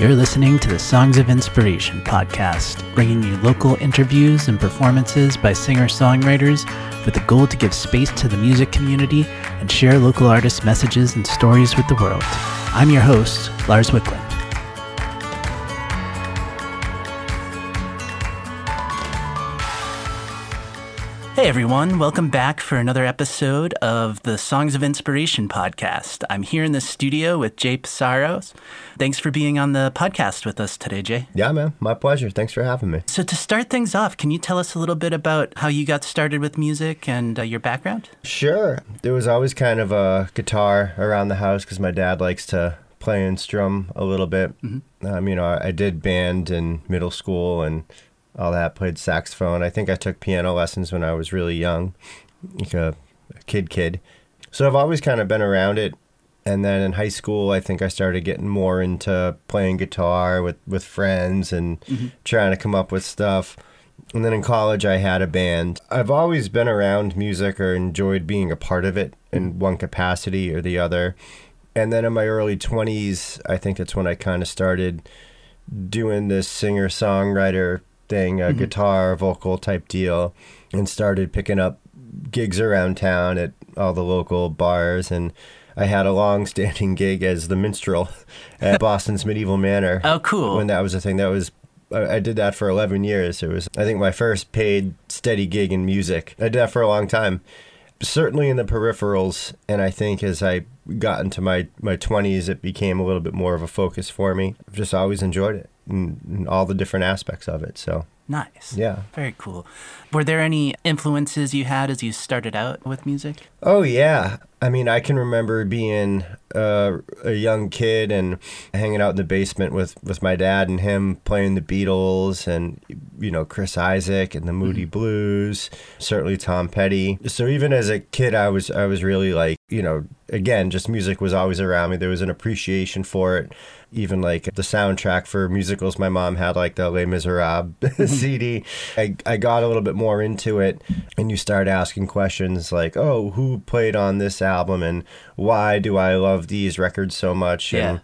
You're listening to the Songs of Inspiration podcast, bringing you local interviews and performances by singer songwriters with the goal to give space to the music community and share local artists' messages and stories with the world. I'm your host, Lars Wickland. Hey everyone, welcome back for another episode of the Songs of Inspiration podcast. I'm here in the studio with Jay Psaros. Thanks for being on the podcast with us today, Jay. Yeah, man, my pleasure. Thanks for having me. So, to start things off, can you tell us a little bit about how you got started with music and uh, your background? Sure. There was always kind of a guitar around the house because my dad likes to play and strum a little bit. Mm-hmm. Um, you know, I, I did band in middle school and all that. Played saxophone. I think I took piano lessons when I was really young, like a, a kid kid. So I've always kind of been around it. And then in high school, I think I started getting more into playing guitar with, with friends and mm-hmm. trying to come up with stuff. And then in college, I had a band. I've always been around music or enjoyed being a part of it in one capacity or the other. And then in my early 20s, I think that's when I kind of started doing this singer songwriter thing, a mm-hmm. guitar, vocal type deal, and started picking up gigs around town at all the local bars. And I had a long standing gig as the minstrel at Boston's Medieval Manor. Oh, cool. When that was a thing. That was I did that for 11 years. It was, I think, my first paid steady gig in music. I did that for a long time. Certainly in the peripherals, and I think as I got into my, my 20s, it became a little bit more of a focus for me. I've just always enjoyed it and, and all the different aspects of it. So Nice. Yeah. Very cool. Were there any influences you had as you started out with music? Oh, yeah. I mean, I can remember being uh, a young kid and hanging out in the basement with, with my dad and him playing the Beatles and, you know, Chris Isaak and the Moody mm-hmm. Blues, certainly Tom Petty. So even as a kid, I was, I was really like, you know, again, just music was always around me. There was an appreciation for it even like the soundtrack for musicals my mom had like the Les Miserables CD. I, I got a little bit more into it and you start asking questions like, oh, who played on this album and why do I love these records so much? Yeah. And,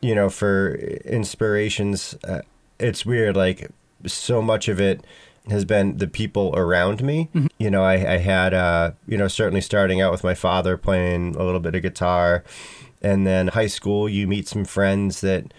you know, for inspirations, uh, it's weird. Like so much of it has been the people around me. Mm-hmm. You know, I, I had, uh, you know, certainly starting out with my father playing a little bit of guitar and then high school you meet some friends that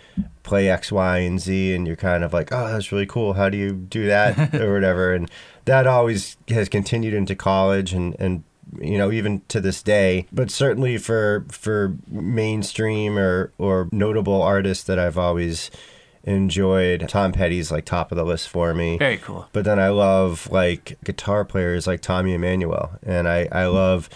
play x y and z and you're kind of like oh that's really cool how do you do that or whatever and that always has continued into college and and you know even to this day. But certainly for for mainstream or or notable artists that I've always enjoyed Tom Petty's like top of the list for me. Very cool. But then I love like guitar players like Tommy Emmanuel. And I I love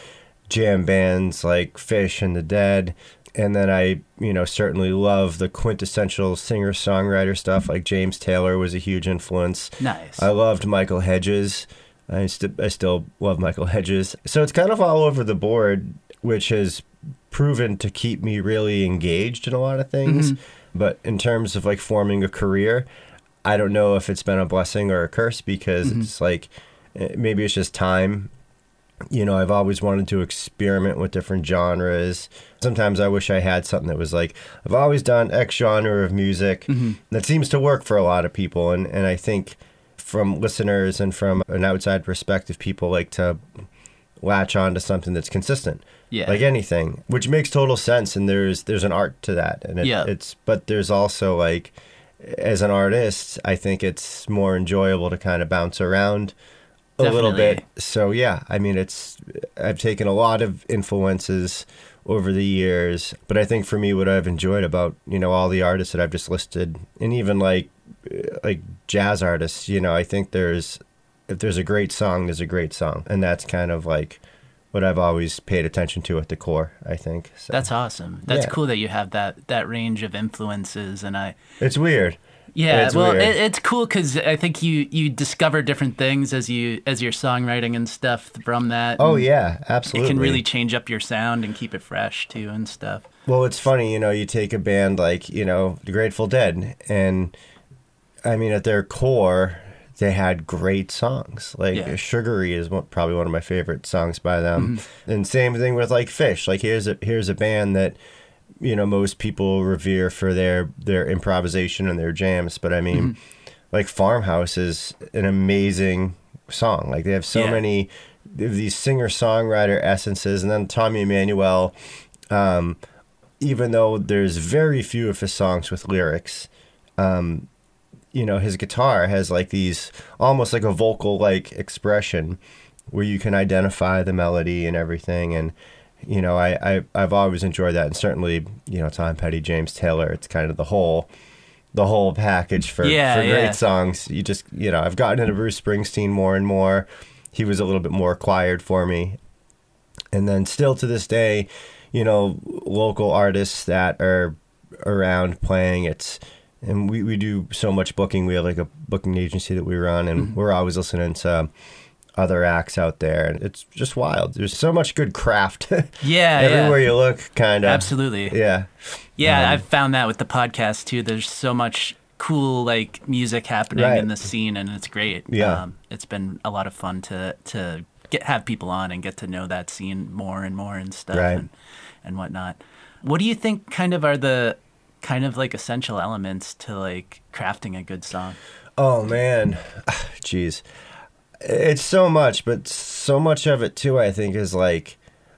jam bands like Phish and the Dead. And then I, you know, certainly love the quintessential singer songwriter stuff. Like James Taylor was a huge influence. Nice. I loved Michael Hedges. I, st- I still love Michael Hedges. So it's kind of all over the board, which has proven to keep me really engaged in a lot of things. Mm-hmm. But in terms of like forming a career, I don't know if it's been a blessing or a curse because mm-hmm. it's like eh, maybe it's just time you know, I've always wanted to experiment with different genres. Sometimes I wish I had something that was like, I've always done X genre of music. Mm-hmm. That seems to work for a lot of people. And, and I think from listeners and from an outside perspective, people like to latch on to something that's consistent. Yeah. Like anything, which makes total sense. And there's, there's an art to that. And it, yeah. it's, but there's also like, as an artist, I think it's more enjoyable to kind of bounce around a little bit. So yeah, I mean, it's I've taken a lot of influences over the years, but I think for me, what I've enjoyed about you know all the artists that I've just listed, and even like like jazz artists, you know, I think there's if there's a great song, there's a great song, and that's kind of like what I've always paid attention to at the core. I think so. that's awesome. That's yeah. cool that you have that that range of influences, and I. It's weird. Yeah, it's well, it, it's cool because I think you you discover different things as you as your songwriting and stuff from that. Oh yeah, absolutely. It can really change up your sound and keep it fresh too and stuff. Well, it's funny, you know, you take a band like you know the Grateful Dead, and I mean at their core, they had great songs. Like yeah. "Sugaree" is one, probably one of my favorite songs by them, mm-hmm. and same thing with like Phish. Like here's a here's a band that you know most people revere for their their improvisation and their jams. But I mean, Mm-hmm. like Farmhouse is an amazing song. Like they have so Yeah. many these singer songwriter essences, and then Tommy Emmanuel. Um, even though there's very few of his songs with lyrics, um, you know, his guitar has like these almost like a vocal like expression where you can identify the melody and everything. And, you know, I, I, I've always enjoyed that. And certainly, you know, Tom Petty, James Taylor, it's kind of the whole, the whole package for, Yeah, for great yeah. songs. You just, you know, I've gotten into Bruce Springsteen more and more. He was a little bit more acquired for me. And then still to this day, you know, local artists that are around playing it's and we, we do so much booking. We have like a booking agency that we run and Mm-hmm. we're always listening to other acts out there and it's just wild. There's so much good craft. Yeah, Everywhere yeah. you look kind of. Absolutely. Yeah. Yeah, Um, I've found that with the podcast too. There's so much cool like music happening Right. in the scene, and it's great. Yeah. um, it's been a lot of fun to to get have people on and get to know that scene more and more and stuff Right. and, and whatnot. What do you think kind of are the kind of like essential elements to like crafting a good song? Oh man, jeez, it's so much, but so much of it too. I think is like,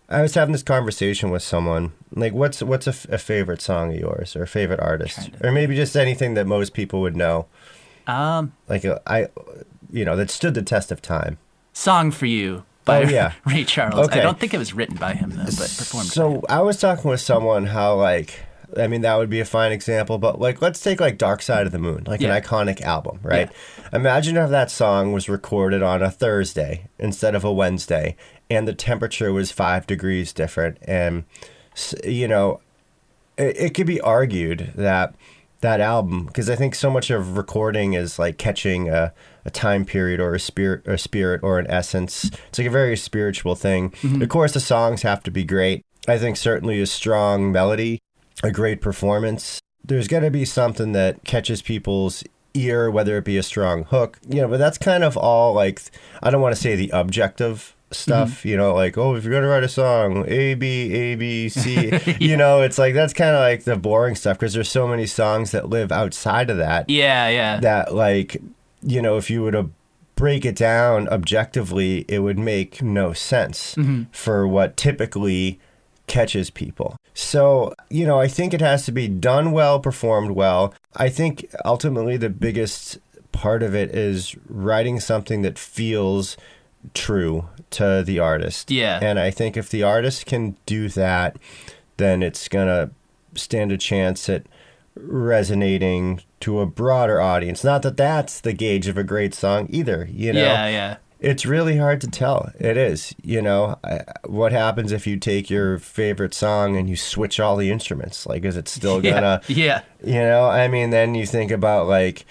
I was having this conversation with someone. Like, what's what's a, f- a favorite song of yours or a favorite artist, or maybe just anything that most people would know. Um, Like a, I, you know, that stood the test of time. "Song for You" by Oh, yeah. Ray Charles. Okay. I don't think it was written by him though, but performed. by So. I was talking with someone how like I mean that would be a fine example, but like let's take like Dark Side of the Moon, like Yeah. an iconic album, right? Imagine if that song was recorded on a Thursday instead of a Wednesday, and the temperature was five degrees different, and you know, it, it could be argued that that album because I think so much of recording is like catching a, a time period or a spirit a spirit or an essence. It's like a very spiritual thing. Mm-hmm. Of course, the songs have to be great. I think certainly a strong melody, a great performance. There's got to be something that catches people's ear, whether it be a strong hook, you know. But that's kind of all like I don't want to say the objective stuff, mm-hmm. you know, like oh, if you're gonna write a song, A B A B C, you know, it's like that's kind of like the boring stuff because there's so many songs that live outside of that yeah, yeah, that like you know if you were to break it down objectively it would make no sense mm-hmm. for what typically catches people so you know i think it has to be done well performed well i think ultimately the biggest part of it is writing something that feels true to the artist Yeah. and i think if the artist can do that then it's gonna stand a chance at resonating to a broader audience. Not that that's the gauge of a great song either, you know. yeah, yeah. It's really hard to tell. It is, you know. I, what happens if you take your favorite song and you switch all the instruments? Like, is it still gonna, yeah, yeah. you know? I mean, then you think about like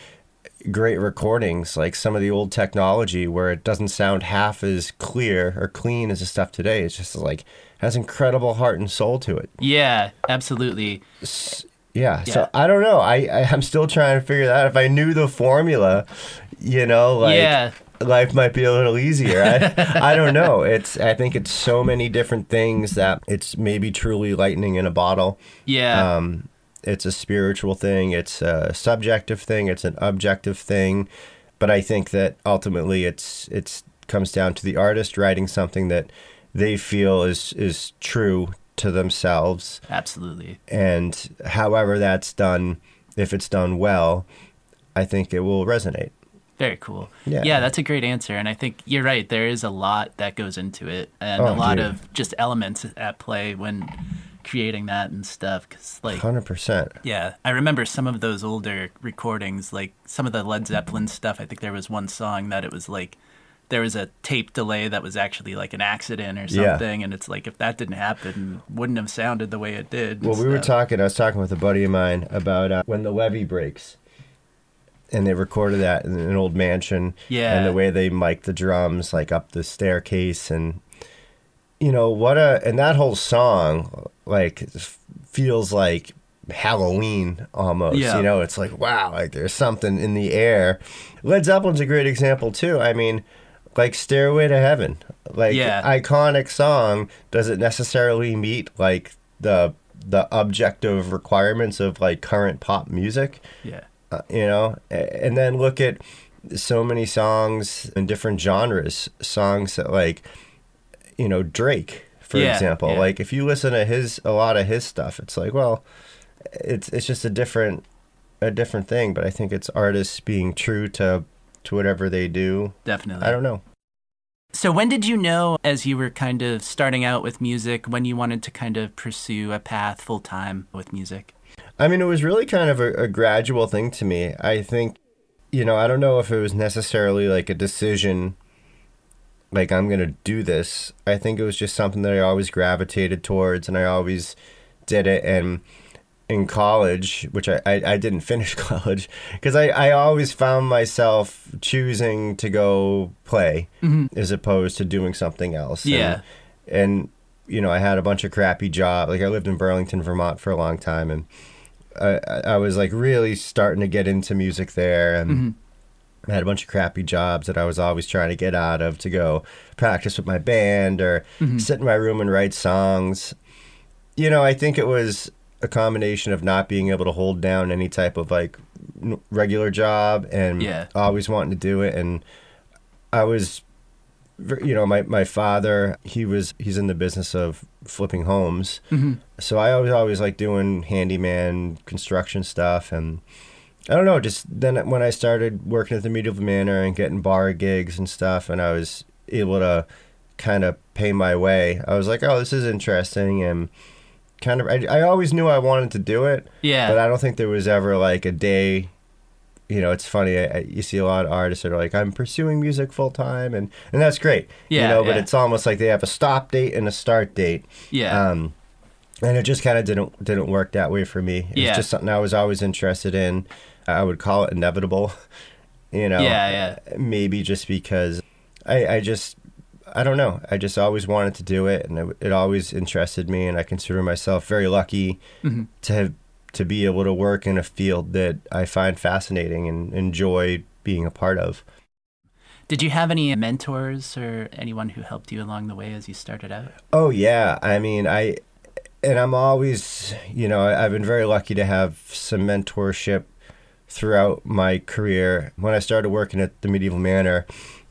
great recordings, like some of the old technology where it doesn't sound half as clear or clean as the stuff today. It's just like has incredible heart and soul to it. Yeah, absolutely. Yeah, Yeah. so I don't know. I, I I'm still trying to figure that out. If I knew the formula, you know, like Yeah. Life might be a little easier. I I don't know. It's I think it's so many different things that it's maybe truly lightning in a bottle. Yeah. Um, it's a spiritual thing. It's a subjective thing. It's an objective thing. But I think that ultimately, it's it's comes down to the artist writing something that they feel is is true to themselves absolutely. and however that's done if it's done well i think it will resonate Very cool. Yeah. Yeah, that's a great answer. And I think you're right. There is a lot that goes into it and Oh, a lot dude. of just elements at play when creating that and stuff. Cause, like, 100% yeah, I remember some of those older recordings, like some of the Led Zeppelin stuff. I think there was one song that it was like, there was a tape delay that was actually like an accident or Yeah. something. And it's like, if that didn't happen, wouldn't have sounded the way it did. well we were talking i was talking with a buddy of mine about uh, when the levee breaks and they recorded that in an old mansion Yeah. and the way they mic the drums like up the staircase and you know what a and that whole song like feels like halloween almost Yeah. you know it's like wow like there's something in the air led zeppelin's a great example too i mean like stairway to heaven like Yeah. iconic song doesn't necessarily meet like the the objective requirements of like current pop music. Yeah. You know, and then look at so many songs in different genres, songs that like, you know, Drake, for Yeah, example. yeah. Like if you listen to his a lot of his stuff, it's like, well, it's it's just a different a different thing. But I think it's artists being true to to whatever they do. Definitely. I don't know. So when did you know, as you were kind of starting out with music, when you wanted to kind of pursue a path full time with music? I mean, it was really kind of a, a gradual thing to me. I think, you know, I don't know if it was necessarily like a decision, like I'm going to do this. I think it was just something that I always gravitated towards and I always did it. And in college, which I, I, I didn't finish college, because I, I always found myself choosing to go play mm-hmm. as opposed to doing something else. Yeah. And, and, you know, I had a bunch of crappy jobs. Like I lived in Burlington, Vermont for a long time. And I, I was like really starting to get into music there. And mm-hmm. I had a bunch of crappy jobs that I was always trying to get out of to go practice with my band or mm-hmm. sit in my room and write songs. You know, I think it was a combination of not being able to hold down any type of like regular job and Yeah. always wanting to do it. And I was, you know, my, my father, he was, he's in the business of flipping homes. Mm-hmm. So I always, always like doing handyman construction stuff. And I don't know, just then when I started working at the Medieval Manor and getting bar gigs and stuff, and I was able to kind of pay my way, I was like, oh, this is interesting. And kind of, I, I always knew I wanted to do it, Yeah. but I don't think there was ever like a day. You know, it's funny. I, I, you see a lot of artists that are like, "I'm pursuing music full time," and and that's great. Yeah, you know, but yeah. it's almost like they have a stop date and a start date. yeah. Um, and it just kind of didn't didn't work that way for me. It Yeah. was just something I was always interested in. I would call it inevitable. You know, Yeah, yeah. maybe just because I I just I don't know. I just always wanted to do it, and it, it always interested me. And I consider myself very lucky Mm-hmm. to have to be able to work in a field that I find fascinating and enjoy being a part of. Did you have any mentors or anyone who helped you along the way as you started out? Oh yeah, I mean I, and I'm always, you know, I've been very lucky to have some mentorship throughout my career. When I started working at the Medieval Manor,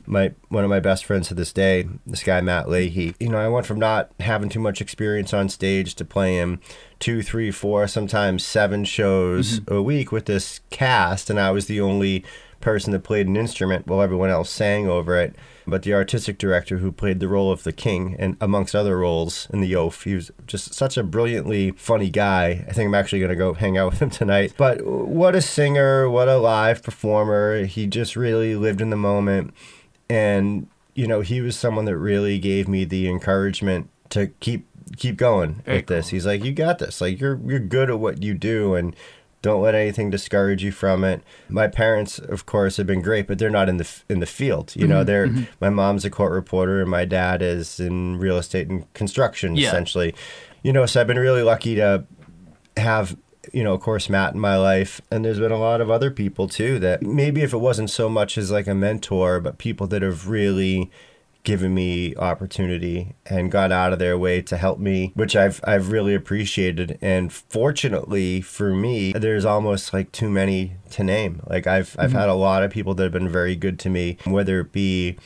my one of my best friends to this day, this guy Matt Leahy. You know, I went from not having too much experience on stage to playing two, three, four, sometimes seven shows mm-hmm. a week with this cast, and I was the only person that played an instrument while everyone else sang over it. But the artistic director who played the role of the king, and amongst other roles in the Oaf, he was just such a brilliantly funny guy. I think I'm actually going to go hang out with him tonight. But what a singer, what a live performer. He just really lived in the moment. And, you know, he was someone that really gave me the encouragement to keep keep going Very with this. He's like, You got this. Like you're you're good at what you do and don't let anything discourage you from it. My parents, of course, have been great, but they're not in the in the field. You Mm-hmm, know, they're my mom's a court reporter and my dad is in real estate and construction, Yeah. essentially. You know, so I've been really lucky to have you know, of course, Matt in my life, and there's been a lot of other people too that maybe if it wasn't so much as like a mentor, but people that have really given me opportunity and gone out of their way to help me, which I've I've really appreciated. And fortunately for me, there's almost like too many to name. Like I've I've mm-hmm. had a lot of people that have been very good to me, whether it be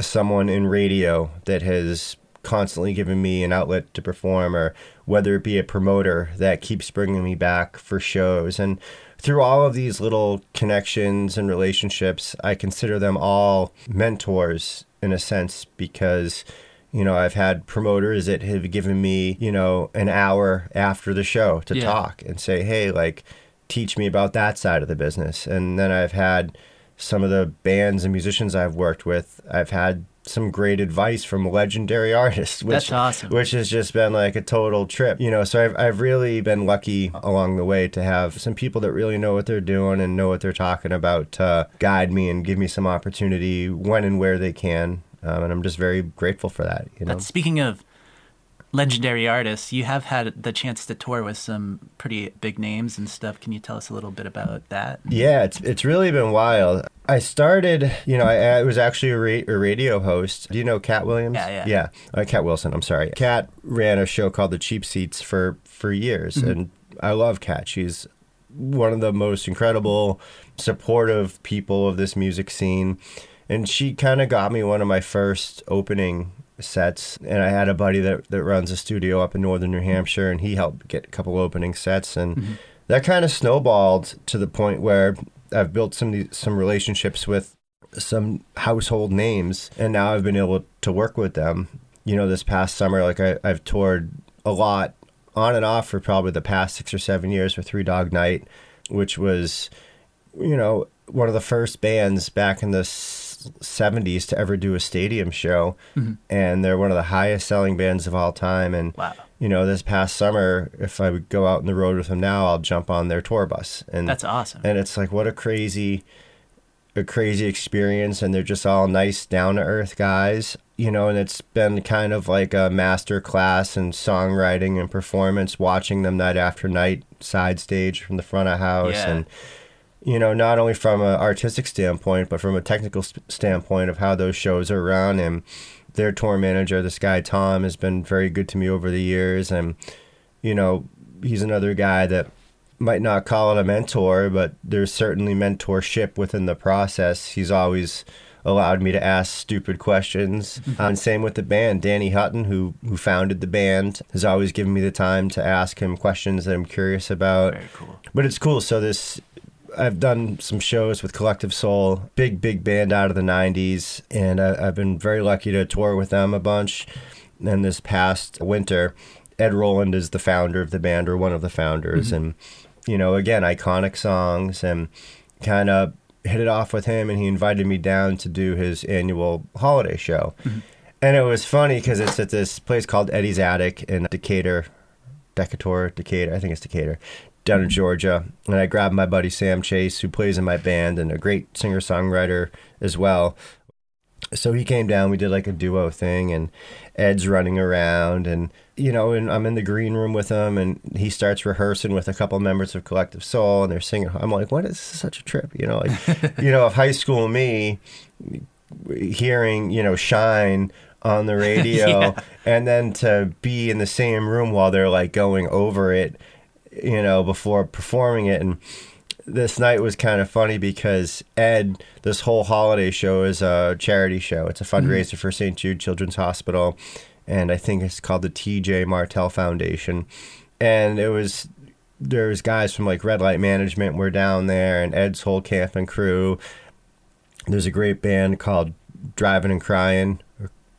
someone in radio that has constantly given me an outlet to perform or whether it be a promoter that keeps bringing me back for shows and through all of these little connections and relationships i consider them all mentors in a sense because you know i've had promoters that have given me you know an hour after the show to Yeah. talk and say hey like teach me about that side of the business and then i've had some of the bands and musicians I've worked with, I've had some great advice from legendary artists, which awesome. which has just been like a total trip. You know, so I've I've really been lucky along the way to have some people that really know what they're doing and know what they're talking about to guide me and give me some opportunity when and where they can. Um, and I'm just very grateful for that. You know, But speaking of legendary artists, you have had the chance to tour with some pretty big names and stuff. Can you tell us a little bit about that? Yeah, it's it's really been wild. I started, you know, I, I was actually a, ra- a, radio host. Do you know Katt Williams? Yeah, yeah. Yeah, uh, Katt Wilson. I'm sorry. Katt ran a show called The Cheap Seats for for years, mm-hmm. and I love Katt. She's one of the most incredible, supportive people of this music scene, and she kind of got me one of my first opening sets and I had a buddy that, that runs a studio up in northern New Hampshire and he helped get a couple opening sets and mm-hmm. that kind of snowballed to the point where I've built some some relationships with some household names and now I've been able to work with them. You know, this past summer like I, I've toured a lot on and off for probably the past six or seven years with Three Dog Night, which was, you know, one of the first bands back in the 70s to ever do a stadium show. Mm-hmm. And they're one of the highest selling bands of all time. And, wow. you know, this past summer, if I would go out on the road with them now, I'll jump on their tour bus. And that's awesome. And it's like, what a crazy, a crazy experience. And they're just all nice, down to earth guys. You know, and it's been kind of like a master class in songwriting and performance, watching them night after night, side stage from the front of house. Yeah. And, you know, not only from an artistic standpoint, but from a technical standpoint of how those shows are run. And their tour manager, this guy Tom, has been very good to me over the years. And, you know, he's another guy that might not call it a mentor, but there's certainly mentorship within the process. He's always allowed me to ask stupid questions. Mm-hmm. Um, same with the band. Danny Hutton, who who founded the band, has always given me the time to ask him questions that I'm curious about. Very cool. But it's cool. So this I've done some shows with Collective Soul, big, big band out of the 90s, and I, have been very lucky to tour with them a bunch. And this past winter, Ed Roland is the founder of the band, or one of the founders. Mm-hmm. And, you know, again, iconic songs, and kind of hit it off with him, and he invited me down to do his annual holiday show. Mm-hmm. And it was funny because it's at this place called Eddie's Attic in Decatur, Decatur, Decatur, I think it's Decatur down in Georgia, and I grabbed my buddy Sam Chase, who plays in my band and a great singer songwriter as well. So he came down. We did like a duo thing, and Ed's running around, and you know, and I'm in the green room with him, and he starts rehearsing with a couple members of Collective Soul, and they're singing. I'm like, what is such a trip? You know, like, you know, of high school me hearing, you know, Shine on the radio, yeah. and then to be in the same room while they're like going over it you know, before performing it. And this night was kind of funny because Ed, this whole holiday show is a charity show. It's a mm-hmm. fundraiser mm-hmm. for St. Jude Children's Hospital. And I think it's called the TJ Martell Foundation. And it was, there's guys from like Red Light Management were down there and Ed's whole camp and crew. There's a great band called Drivin' N' Cryin'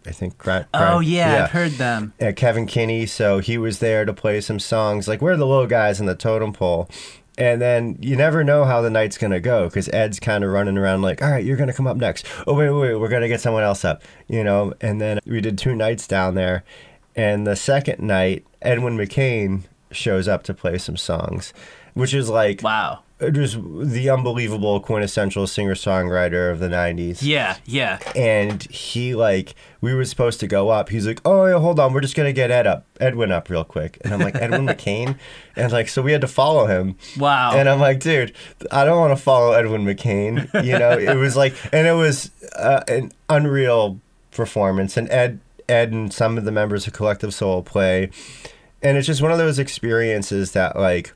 I think. Cry, cry, oh yeah, yeah, I've heard them. Yeah, Kevin Kinney. So he was there to play some songs. Like we're the little guys in the totem pole. And then you never know how the night's gonna go because Ed's kind of running around like, "All right, you're gonna come up next. Oh wait, wait, wait, we're gonna get someone else up," you know. And then we did two nights down there, and the second night, Edwin McCain shows up to play some songs, which is like, wow, just the unbelievable quintessential singer songwriter of the 90s. Yeah, yeah. And he, like, we were supposed to go up. He's like, oh, yeah, hold on. We're just going to get Ed up, Edwin up real quick. And I'm like, Edwin McCain? And, like, so we had to follow him. Wow. And I'm like, dude, I don't want to follow Edwin McCain. You know, it was like, and it was uh, an unreal performance. And Ed, Ed and some of the members of Collective Soul play. And it's just one of those experiences that, like,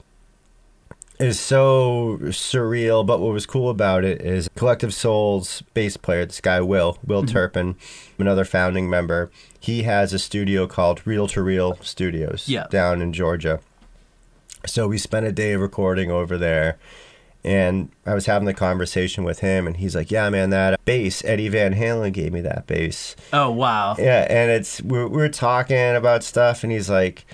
is so surreal. But what was cool about it is Collective Soul's bass player, this guy Will Will mm-hmm. Turpin, another founding member. He has a studio called Reel to Reel Studios yeah. down in Georgia. So we spent a day recording over there. And I was having the conversation with him, and he's like, "Yeah, man, that bass, Eddie Van Halen gave me that bass." Oh wow! Yeah, and it's we're we're talking about stuff, and he's like,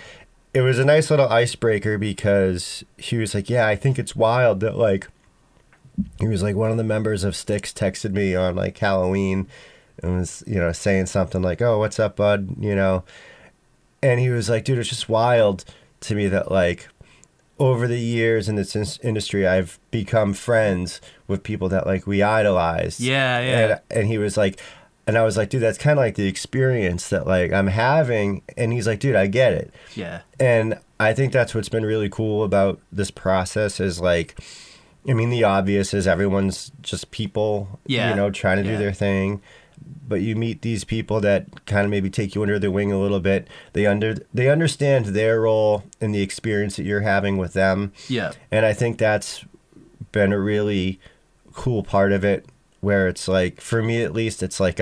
it was a nice little icebreaker because he was like, "Yeah, I think it's wild that like." He was like one of the members of Styx texted me on like Halloween and was you know saying something like, "Oh, what's up, bud?" You know, and he was like, "Dude, it's just wild to me that like." over the years in this in- industry, I've become friends with people that like we idolize. Yeah, yeah. And, and he was like, And I was like, dude, that's kind of like the experience that like I'm having. And he's like, dude, I get it. Yeah. And I think that's what's been really cool about this process is like, I mean, the obvious is everyone's just people, Yeah. you know, trying to Yeah. do their thing. But you meet these people that kind of maybe take you under their wing a little bit. They under they understand their role in the experience that you're having with them. Yeah. And I think that's been a really cool part of it where it's like for me at least it's like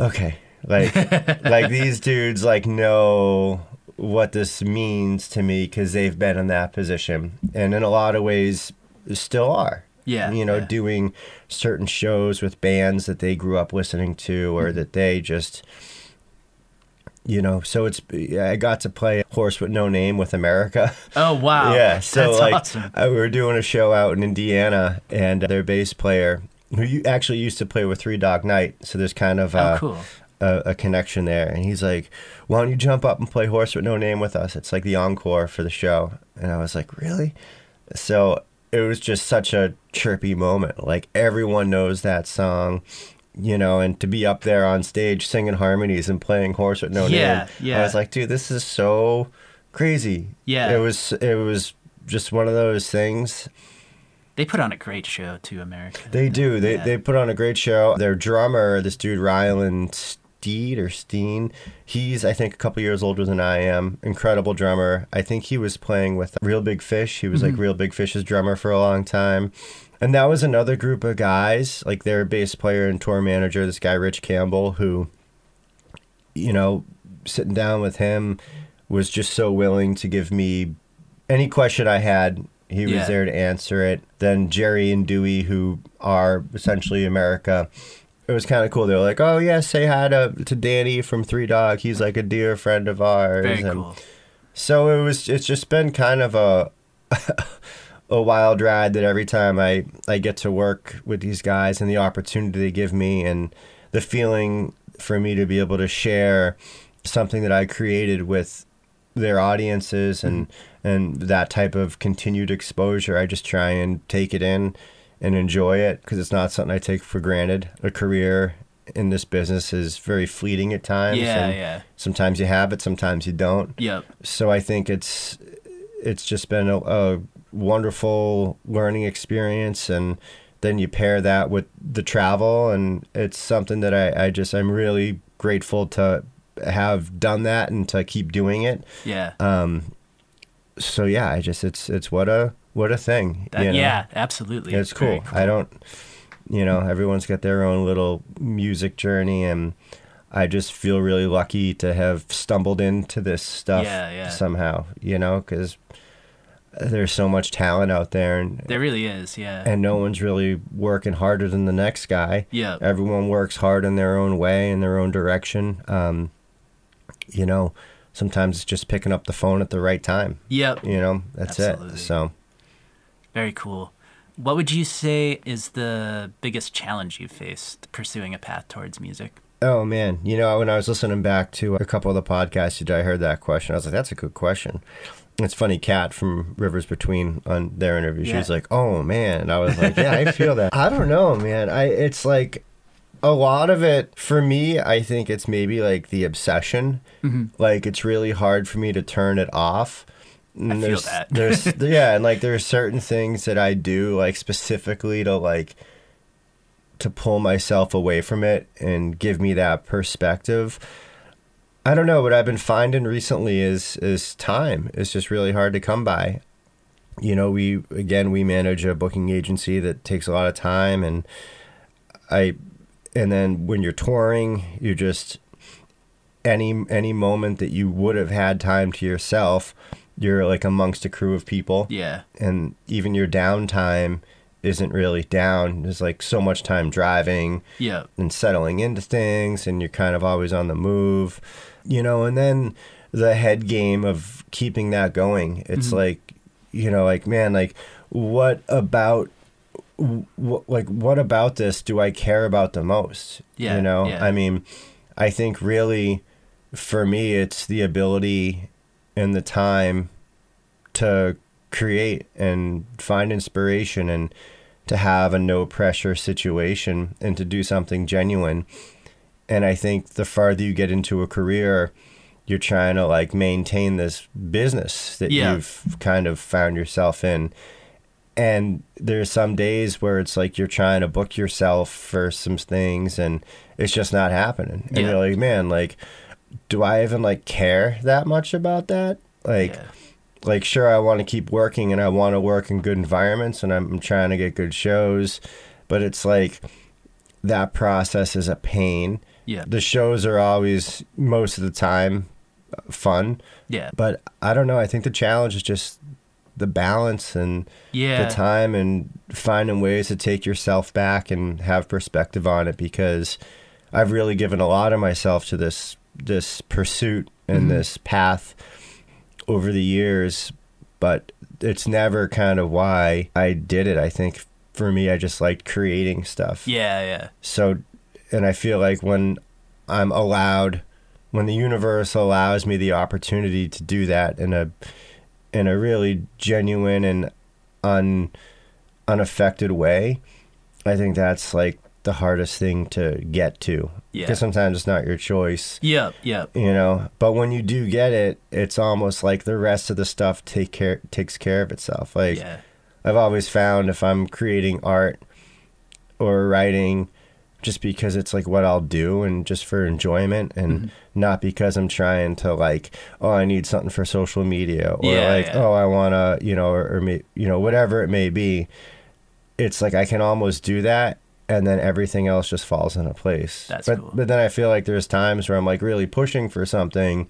okay, like like these dudes like know what this means to me cuz they've been in that position and in a lot of ways still are. Yeah, You know, yeah. doing certain shows with bands that they grew up listening to or Mm-hmm. that they just you know, so it's I got to play Horse with No Name with America. Oh wow. Yeah, so That's like awesome. uh, we were doing a show out in Indiana, and their bass player, who you actually used to play with Three Dog Night, so there's kind of Oh, uh, cool. a, a connection there. And he's like, "Why don't you jump up and play Horse with No Name with us? It's like the encore for the show." And I was like, "Really?" So it was just such a chirpy moment. Like everyone knows that song. You know, and to be up there on stage singing harmonies and playing Horse with No Yeah, Name, yeah. I was like, dude, this is so crazy. Yeah. It was it was just one of those things. They put on a great show too, America. They do. They Yeah. they put on a great show. Their drummer, this dude Ryland Steed or Steen, he's I think a couple years older than I am. Incredible drummer. I think he was playing with Reel Big Fish. He was like mhm. Reel Big Fish's drummer for a long time. And that was another group of guys, like their bass player and tour manager, this guy Rich Campbell, who you know, sitting down with him was just so willing to give me any question I had. He was Yeah. there to answer it. Then Gerry and Dewey, who are essentially America, it was kind of cool. They were like, "Oh yeah, say hi to to Danny from Three Dog. He's like a dear friend of ours." Very And cool. So it was. It's just been kind of a a wild ride that every time I I get to work with these guys and the opportunity they give me and the feeling for me to be able to share something that I created with their audiences and mm-hmm. and that type of continued exposure I just try and take it in and enjoy it because it's not something I take for granted a career in this business is very fleeting at times Yeah, and yeah. sometimes you have it sometimes you don't Yep. so I think it's it's just been a, a wonderful learning experience and then you pair that with the travel and it's something that I, I just I'm really grateful to have done that and to keep doing it Yeah. um so yeah I just it's it's what a what a thing That- you know? Yeah, absolutely. it's Very cool. I don't, you know, everyone's got their own little music journey, and I just feel really lucky to have stumbled into this stuff Yeah, yeah. somehow, you know, because there's so much talent out there, and There really is. Yeah. and no one's really working harder than the next guy. yeah. Everyone works hard in their own way, in their own direction. Um, you know, sometimes it's just picking up the phone at the right time. Yep. You know, that's Absolutely. it. So. Very cool. What would you say is the biggest challenge you've faced pursuing a path towards music? Oh man, you know when I was listening back to a couple of the podcasts, you did, I heard that question. I was like, "That's a good question." It's funny, Kat from Rivers Between on their interview, she was like, "Oh man," and I was like, "Yeah, I feel that." I don't know, man. I it's like a lot of it for me. I think it's maybe like the obsession. Mm-hmm. Like it's really hard for me to turn it off. And I feel that. there's yeah, and like there are certain things that I do like specifically to like to pull myself away from it and give me that perspective. I don't know what I've been finding recently is is time. It's just really hard to come by. You know, we again we manage a booking agency that takes a lot of time and I and then when you're touring, you're just any any moment that you would have had time to yourself, you're like amongst a crew of people Yeah. and even your downtime isn't really down. There's like so much time driving Yep. and settling into things, and you're kind of always on the move, you know. And then the head game of keeping that going. It's Mm-hmm. like, you know, like man, like what about. What, like what about this do I care about the most? Yeah, you know, yeah. I mean, I think really, for me, it's the ability and the time to create and find inspiration and to have a no pressure situation and to do something genuine And I think the farther you get into a career, you're trying to like maintain this business that Yeah. you've kind of found yourself in. And there's some days where it's like you're trying to book yourself for some things and it's just not happening. And Yeah. you're like, man, like, do I even like care that much about that? Like, yeah. like sure I want to keep working and I want to work in good environments and I'm trying to get good shows, but it's like that process is a pain. Yeah. The shows are always most of the time fun, Yeah. but I don't know, I think the challenge is just the balance and Yeah. the time and finding ways to take yourself back and have perspective on it because I've really given a lot of myself to this this pursuit and Mhm. this path over the years but it's never kind of why I did it. I think for me I just liked creating stuff. Yeah. Yeah. So and I feel like when I'm allowed when the universe allows me the opportunity to do that in a in a really genuine and un unaffected way, I think that's like the hardest thing to get to. Yeah. Because sometimes it's not your choice, Yep. Yep. you know. But when you do get it, it's almost like the rest of the stuff take care takes care of itself. Like yeah. I've always found if I'm creating art or writing just because it's like what I'll do and just for enjoyment and Mhm. not because I'm trying to like oh I need something for social media or Yeah, like yeah. oh I want to you know or, or may, you know whatever it may be it's like I can almost do that and then everything else just falls into place That's but cool. but then I feel like there's times where I'm like really pushing for something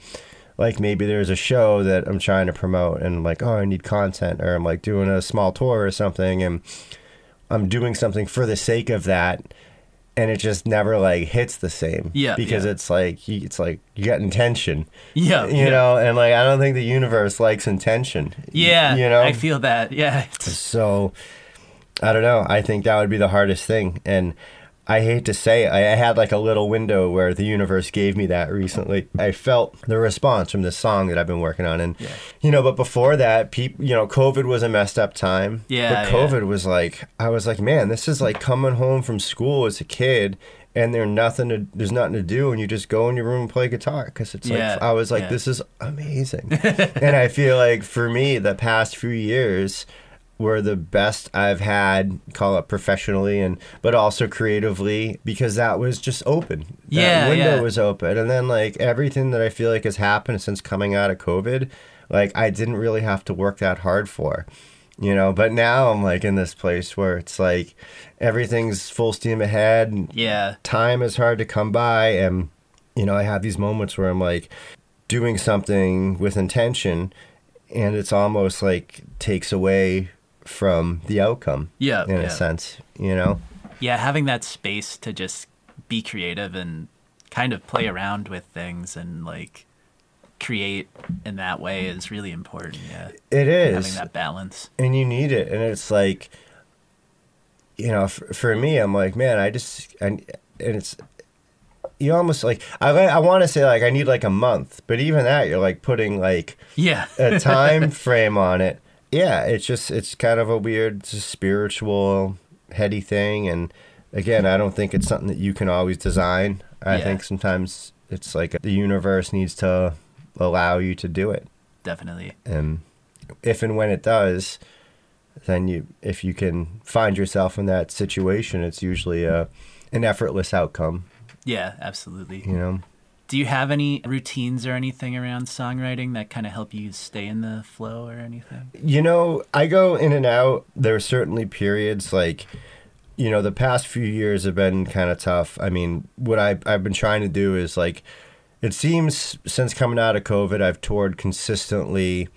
like maybe there's a show that I'm trying to promote and I'm like, oh, I need content, or I'm like doing a small tour or something, and I'm doing something for the sake of that, and it just never like hits the same. Yeah, because yeah. it's like it's like you got intention, Yeah. you yeah. know, and like I don't think the universe likes intention. Yeah. you know, I feel that. Yeah. So I don't know. I think that would be the hardest thing. And I hate to say it, I had like a little window where the universe gave me that recently. I felt the response from this song that I've been working on. And, Yeah. you know, but before that, people, you know, COVID was a messed up time. Yeah, But COVID was like, I was like, man, this is like coming home from school as a kid. And there's nothing to there's nothing to do, and you just go in your room and play guitar because it's Yeah, like I was like yeah. this is amazing, and I feel like for me the past few years, were the best I've had, call it professionally and but also creatively because that was just open. That Yeah, window yeah. was open. And then like everything that I feel like has happened since coming out of COVID, like I didn't really have to work that hard for. You know, but now I'm like in this place where it's like everything's full steam ahead and yeah. time is hard to come by and you know i have these moments where i'm like doing something with intention and it's almost like takes away from the outcome Yeah. in yeah. a sense you know yeah, having that space to just be creative and kind of play around with things and like create in that way is really important. Yeah, it is having that balance. and you need it and it's like you know for, for me i'm like man i just I, and it's you almost like i i want to say like i need like a month but even that you're like putting like Yeah, a time frame on it. Yeah, it's just it's kind of a weird spiritual heady thing and again, I don't think it's something that you can always design. I Yeah. think sometimes it's like the universe needs to allow you to do it. definitely. And if and when it does, then you if you can find yourself in that situation, it's usually a an effortless outcome, Yeah, absolutely. you know. Do you have any routines or anything around songwriting that kind of help you stay in the flow or anything? You know, I go in and out. There are certainly periods like, you know, the past few years have been kind of tough. I mean, what I, I've been trying to do is like, it seems since coming out of COVID, I've toured consistently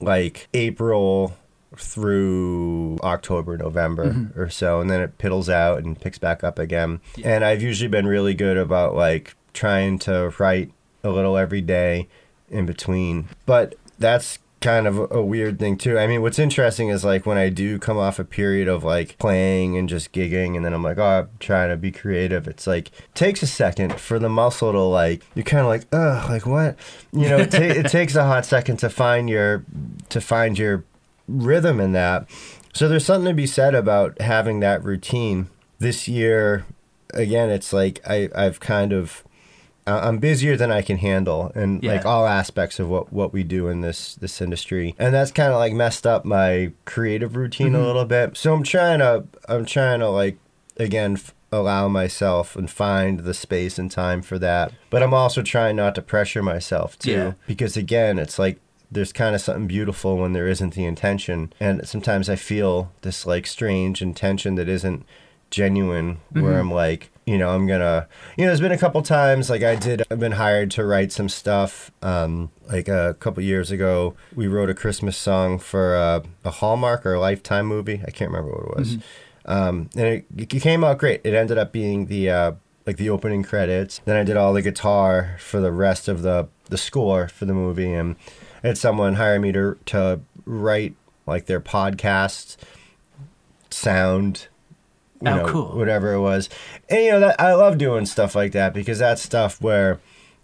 like April through October, November mm-hmm. or so, and then it piddles out and picks back up again. Yeah. And I've usually been really good about like trying to write a little every day in between. But that's kind of a, weird thing too. I mean, what's interesting is like when I do come off a period of like playing and just gigging, and then I'm like, oh, I'm trying to be creative. It's like takes a second for the muscle to like you're kind of like, ugh, like what? You know, it, ta- it takes a hot second to find your to find your rhythm in that. So there's something to be said about having that routine. This year, again, it's like I I've kind of I'm busier than I can handle, and Yeah. like all aspects of what what we do in this this industry, and that's kind of like messed up my creative routine Mm-hmm. a little bit. So I'm trying to I'm trying to like again f- allow myself and find the space and time for that, but I'm also trying not to pressure myself too, Yeah. because again, it's like there's kind of something beautiful when there isn't the intention, and sometimes I feel this like strange intention that isn't genuine where I'm like, you know, I'm gonna, you know, there's been a couple times like I did, I've been hired to write some stuff. Um, like a couple years ago, we wrote a Christmas song for uh, a Hallmark or a Lifetime movie. I can't remember what it was. Um, and it, it came out great. It ended up being the, uh, like the opening credits. Then I did all the guitar for the rest of the, the score for the movie. And I had someone hire me to, to write like their podcast sound you Oh, know, cool. whatever it was. And you know, that I love doing stuff like that because that's stuff where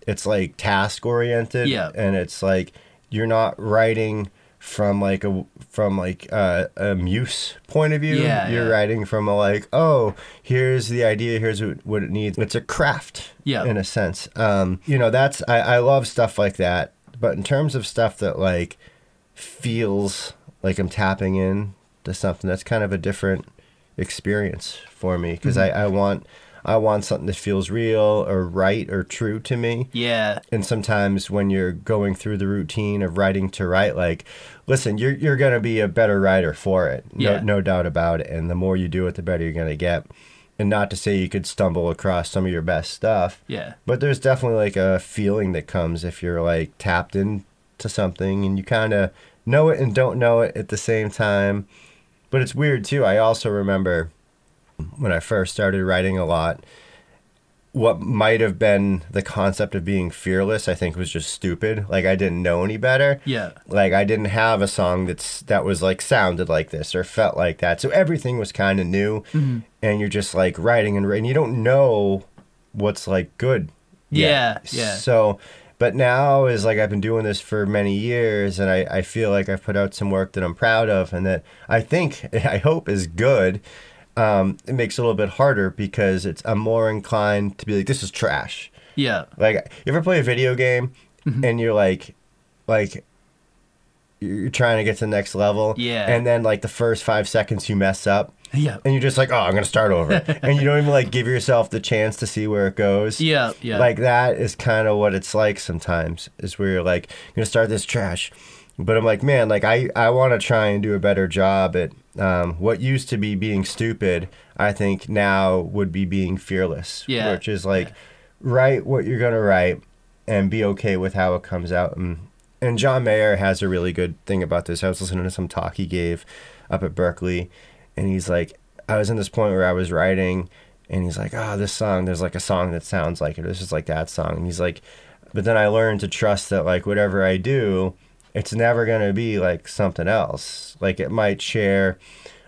it's like task oriented Yeah. and it's like you're not writing from like a from like uh, a muse point of view. Yeah, you're yeah. writing from a like, oh, here's the idea, here's what, what it needs. It's a craft Yeah. in a sense. Um, you know, that's I, I love stuff like that. But in terms of stuff that like feels like I'm tapping in to something that's kind of a different experience for me because Mm-hmm. I, I want I want something that feels real or right or true to me. Yeah. And sometimes when you're going through the routine of writing to write, like, listen, you're you're gonna be a better writer for it, no Yeah. no doubt about it. And the more you do it, the better you're gonna get. And not to say you could stumble across some of your best stuff, Yeah. but there's definitely like a feeling that comes if you're like tapped into something and you kind of know it and don't know it at the same time. But it's weird too. I also remember when I first started writing a lot, what might have been the concept of being fearless, I think was just stupid. Like I didn't know any better. Yeah. Like I didn't have a song that's that was like sounded like this or felt like that. So everything was kind of new, mm-hmm. and you're just like writing and writing. You don't know what's like good. Yeah. yet. Yeah. So, but now is like I've been doing this for many years, and I I feel like I've put out some work that I'm proud of, and that I think I hope is good. Um, it makes it a little bit harder because it's I'm more inclined to be like this is trash. Yeah. Like, you ever play a video game Mm-hmm. and you're like, like, you're trying to get to the next level, Yeah. and then like the first five seconds you mess up, Yeah. and you're just like, oh, I'm gonna start over, and you don't even like give yourself the chance to see where it goes. Yeah. Yeah. Like that is kind of what it's like sometimes. Is where you're like, I'm gonna start this trash, but I'm like, man, like I I want to try and do a better job at um, what used to be being stupid. I think now would be being fearless. Yeah. Which is like, write what you're gonna write, and be okay with how it comes out. And and John Mayer has a really good thing about this. I was listening to some talk he gave up at Berklee, and he's like, I was in this point where I was writing, and he's like, oh, this song, there's like a song that sounds like it. This is like that song. And he's like, but then I learned to trust that like whatever I do, it's never gonna be like something else. Like it might share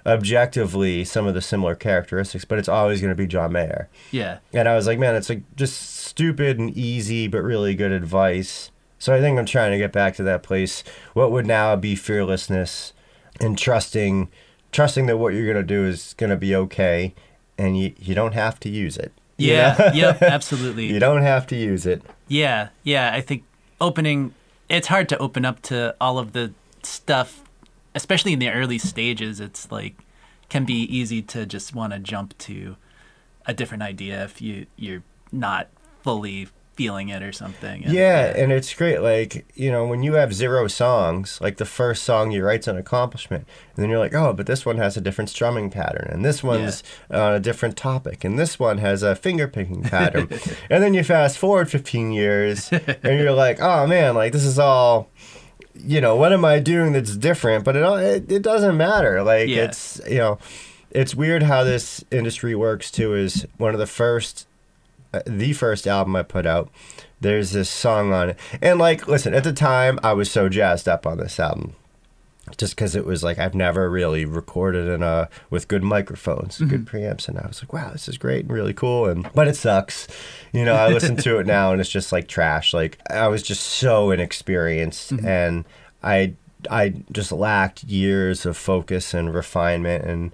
objectively some of the similar characteristics, but it's always gonna be John Mayer. yeah. And I was like, man, it's like just stupid and easy, but really good advice. So I think I'm trying to get back to that place. What would now be fearlessness and trusting, trusting that what you're gonna do is gonna be okay, and you you don't have to use it. you Yeah. know? yep. Absolutely. you don't have to use it. Yeah, yeah. I think opening it's hard to open up to all of the stuff, especially in the early stages. It's like can be easy to just want to jump to a different idea if you you're not fully feeling it or something. And- Yeah, and it's great. Like you know, when you have zero songs, like the first song you write's an accomplishment, and then you're like, oh, but this one has a different strumming pattern, and this one's on a different topic, and this one has a finger picking pattern, and then you fast forward 15 years, and you're like, oh man, like this is all. You know, what am I doing that's different? But it it, it doesn't matter. Like Yeah. it's you know, it's weird how this industry works too. Is one of the first uh, Uh, the first album I put out, there's this song on it. And like, listen, at the time, I was so jazzed up on this album. Just because it was like I've never really recorded in a with good microphones, good mm-hmm. preamps, and I was like, "Wow, this is great and really cool." And but it sucks, you know. I listen to it now and it's just like trash. Like I was just so inexperienced, mm-hmm. and I I just lacked years of focus and refinement, and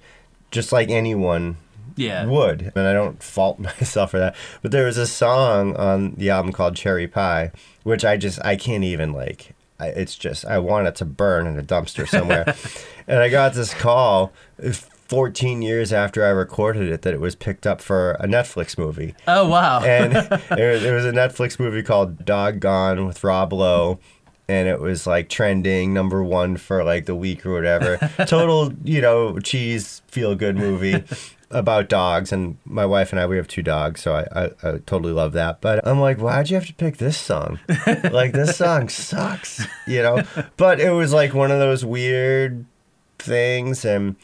just like anyone Yeah. would, and I don't fault myself for that. But there was a song on the album called Cherry Pie, which I just I can't even like. I, it's just I want it to burn in a dumpster somewhere. and I got this call. 14 years after I recorded it, that it was picked up for a Netflix movie. Oh wow. And there, there was a Netflix movie called Dog Gone with Rob Lowe and it was like trending number one for like the week or whatever. Total, you know, cheese feel good movie about dogs. And my wife and I, we have two dogs, so I, I, I totally love that. But I'm like, why'd you have to pick this song? like this song sucks, you know. But it was like one of those weird things, and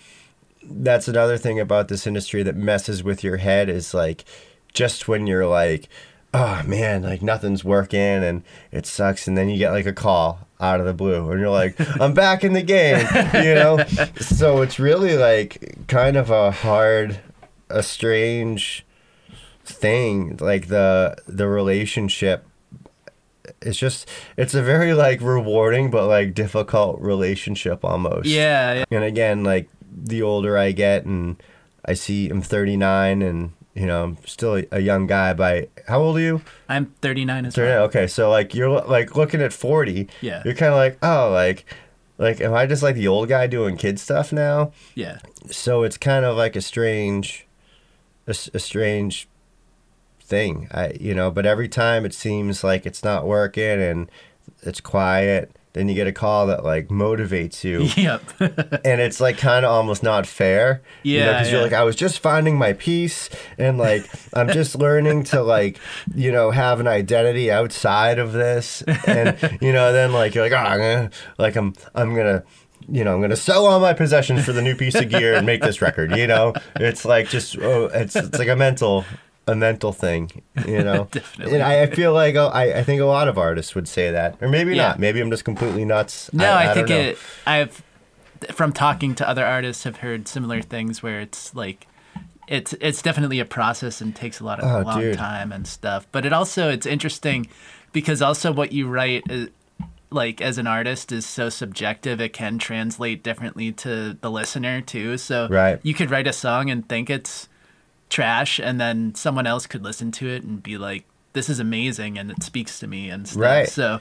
that's another thing about this industry that messes with your head is like just when you're like oh man, like nothing's working and it sucks. And then you get like a call out of the blue and you're like, I'm back in the game, you know? So it's really like kind of a hard, a strange thing. Like the, the relationship it's just it's a very like rewarding but like difficult relationship almost. Yeah, yeah. And again, like the older I get and I see I'm 39 and you know, I'm still a young guy by how old are you? I'm 39 as 39. well. Okay, so like you're like looking at 40. Yeah. You're kind of like, "Oh, like like am I just like the old guy doing kid stuff now?" Yeah. So it's kind of like a strange a, a strange thing. I you know, but every time it seems like it's not working and it's quiet then you get a call that like motivates you. Yep. and it's like kind of almost not fair. Yeah. Because yeah. you're like, I was just finding my peace and like I'm just learning to like, you know, have an identity outside of this. And, you know, then like you're like, oh, I'm gonna, like I'm, I'm going to, you know, I'm going to sell all my possessions for the new piece of gear and make this record. You know, it's like just, oh, it's, it's like a mental a mental thing, you know. Definitely. And I, I feel like oh, I, I think a lot of artists would say that, or maybe Yeah. not. Maybe I'm just completely nuts. No, I, I think don't know. it. I've from talking to other artists, have heard similar things where it's like it's it's definitely a process and takes a lot of Oh, long dude. time and stuff. But it also it's interesting because also what you write is, like as an artist is so subjective it can translate differently to the listener too so Right. you could write a song and think it's trash and then someone else could listen to it and be like this is amazing and it speaks to me and stuff Right. so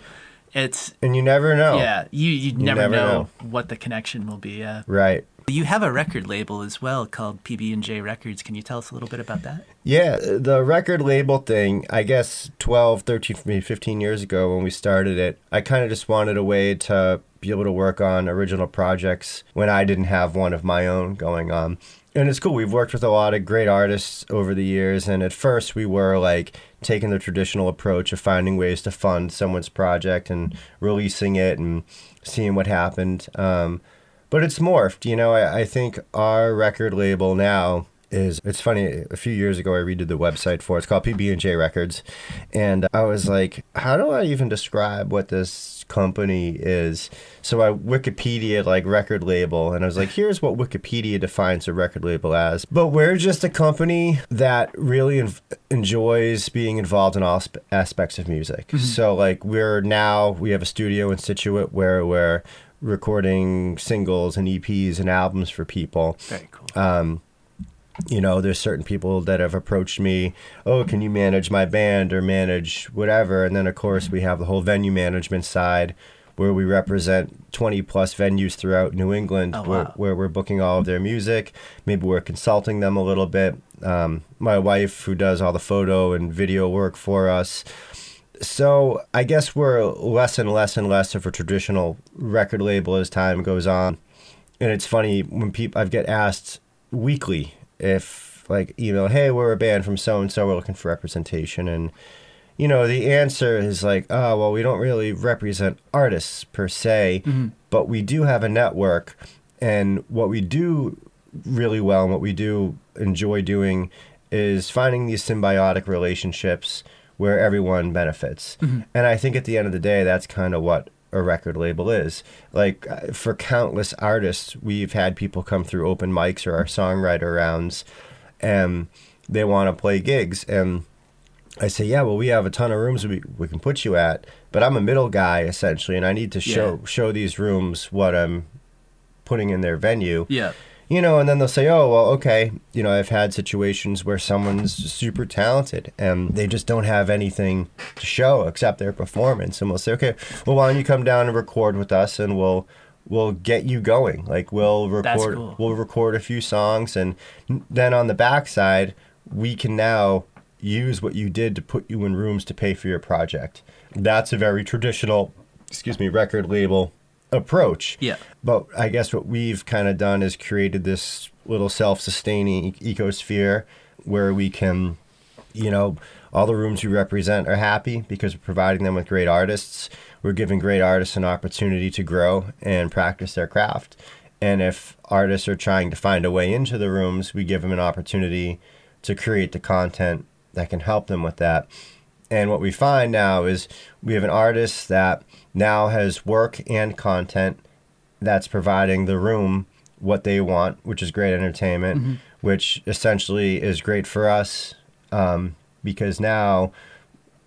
it's And you never know. yeah, you you never, never know, know. what the connection will be. Yeah. Right. You have a record label as well called PB and J Records. Can you tell us a little bit about that? Yeah, the record label thing, I guess 12, 13, maybe 15 years ago when we started it, I kind of just wanted a way to be able to work on original projects when I didn't have one of my own going on. And it's cool. We've worked with a lot of great artists over the years. And at first, we were like taking the traditional approach of finding ways to fund someone's project and releasing it and seeing what happened. Um, but it's morphed. You know, I, I think our record label now is it's funny a few years ago i redid the website for it's called pb&j records. And i was like how do i even describe what this company is? So i wikipedia like record label. And i was like here's what wikipedia defines a record label as. But we're just a company that really en- enjoys being involved in all sp- aspects of music. So like we're now we have a studio in Scituate where we're recording singles and eps and albums for people. Very cool. um, you know, there's certain people that have approached me, oh, can you manage my band or manage whatever? And then, of course, we have the whole venue management side where we represent 20 plus venues throughout New England Oh, where, wow. where we're booking all of their music. Maybe we're consulting them a little bit. Um, my wife, who does all the photo and video work for us. So I guess we're less and less and less of a traditional record label as time goes on. And it's funny when people I get asked weekly if like email, hey, we're a band from so and so, we're looking for representation, and you know the answer is like, oh, well, we don't really represent artists per se, mm-hmm. but we do have a network, and what we do really well and what we do enjoy doing is finding these symbiotic relationships where everyone benefits. Mm-hmm. And I think at the end of the day, that's kind of what a record label is. Like uh, for countless artists, we've had people come through open mics or our songwriter rounds and they want to play gigs and I say, yeah, well, we have a ton of rooms we, we can put you at, but I'm a middle guy essentially, and I need to show show these rooms what I'm putting in their venue yeah. You know, and then they'll say, oh, well, okay, you know, I've had situations where someone's super talented and they just don't have anything to show except their performance. And we'll say, okay, well, why don't you come down and record with us and we'll, we'll get you going. Like we'll record, cool. we'll record a few songs and then on the backside, we can now use what you did to put you in rooms to pay for your project. That's a very traditional, excuse me, record label approach. Yeah. But I guess what we've kind of done is created this little self-sustaining ecosphere where we can, you know, all the rooms we represent are happy because we're providing them with great artists. We're giving great artists an opportunity to grow and practice their craft. And if artists are trying to find a way into the rooms, we give them an opportunity to create the content that can help them with that. And what we find now is we have an artist that now has work and content that's providing the room what they want, which is great entertainment, which essentially is great for us um, because now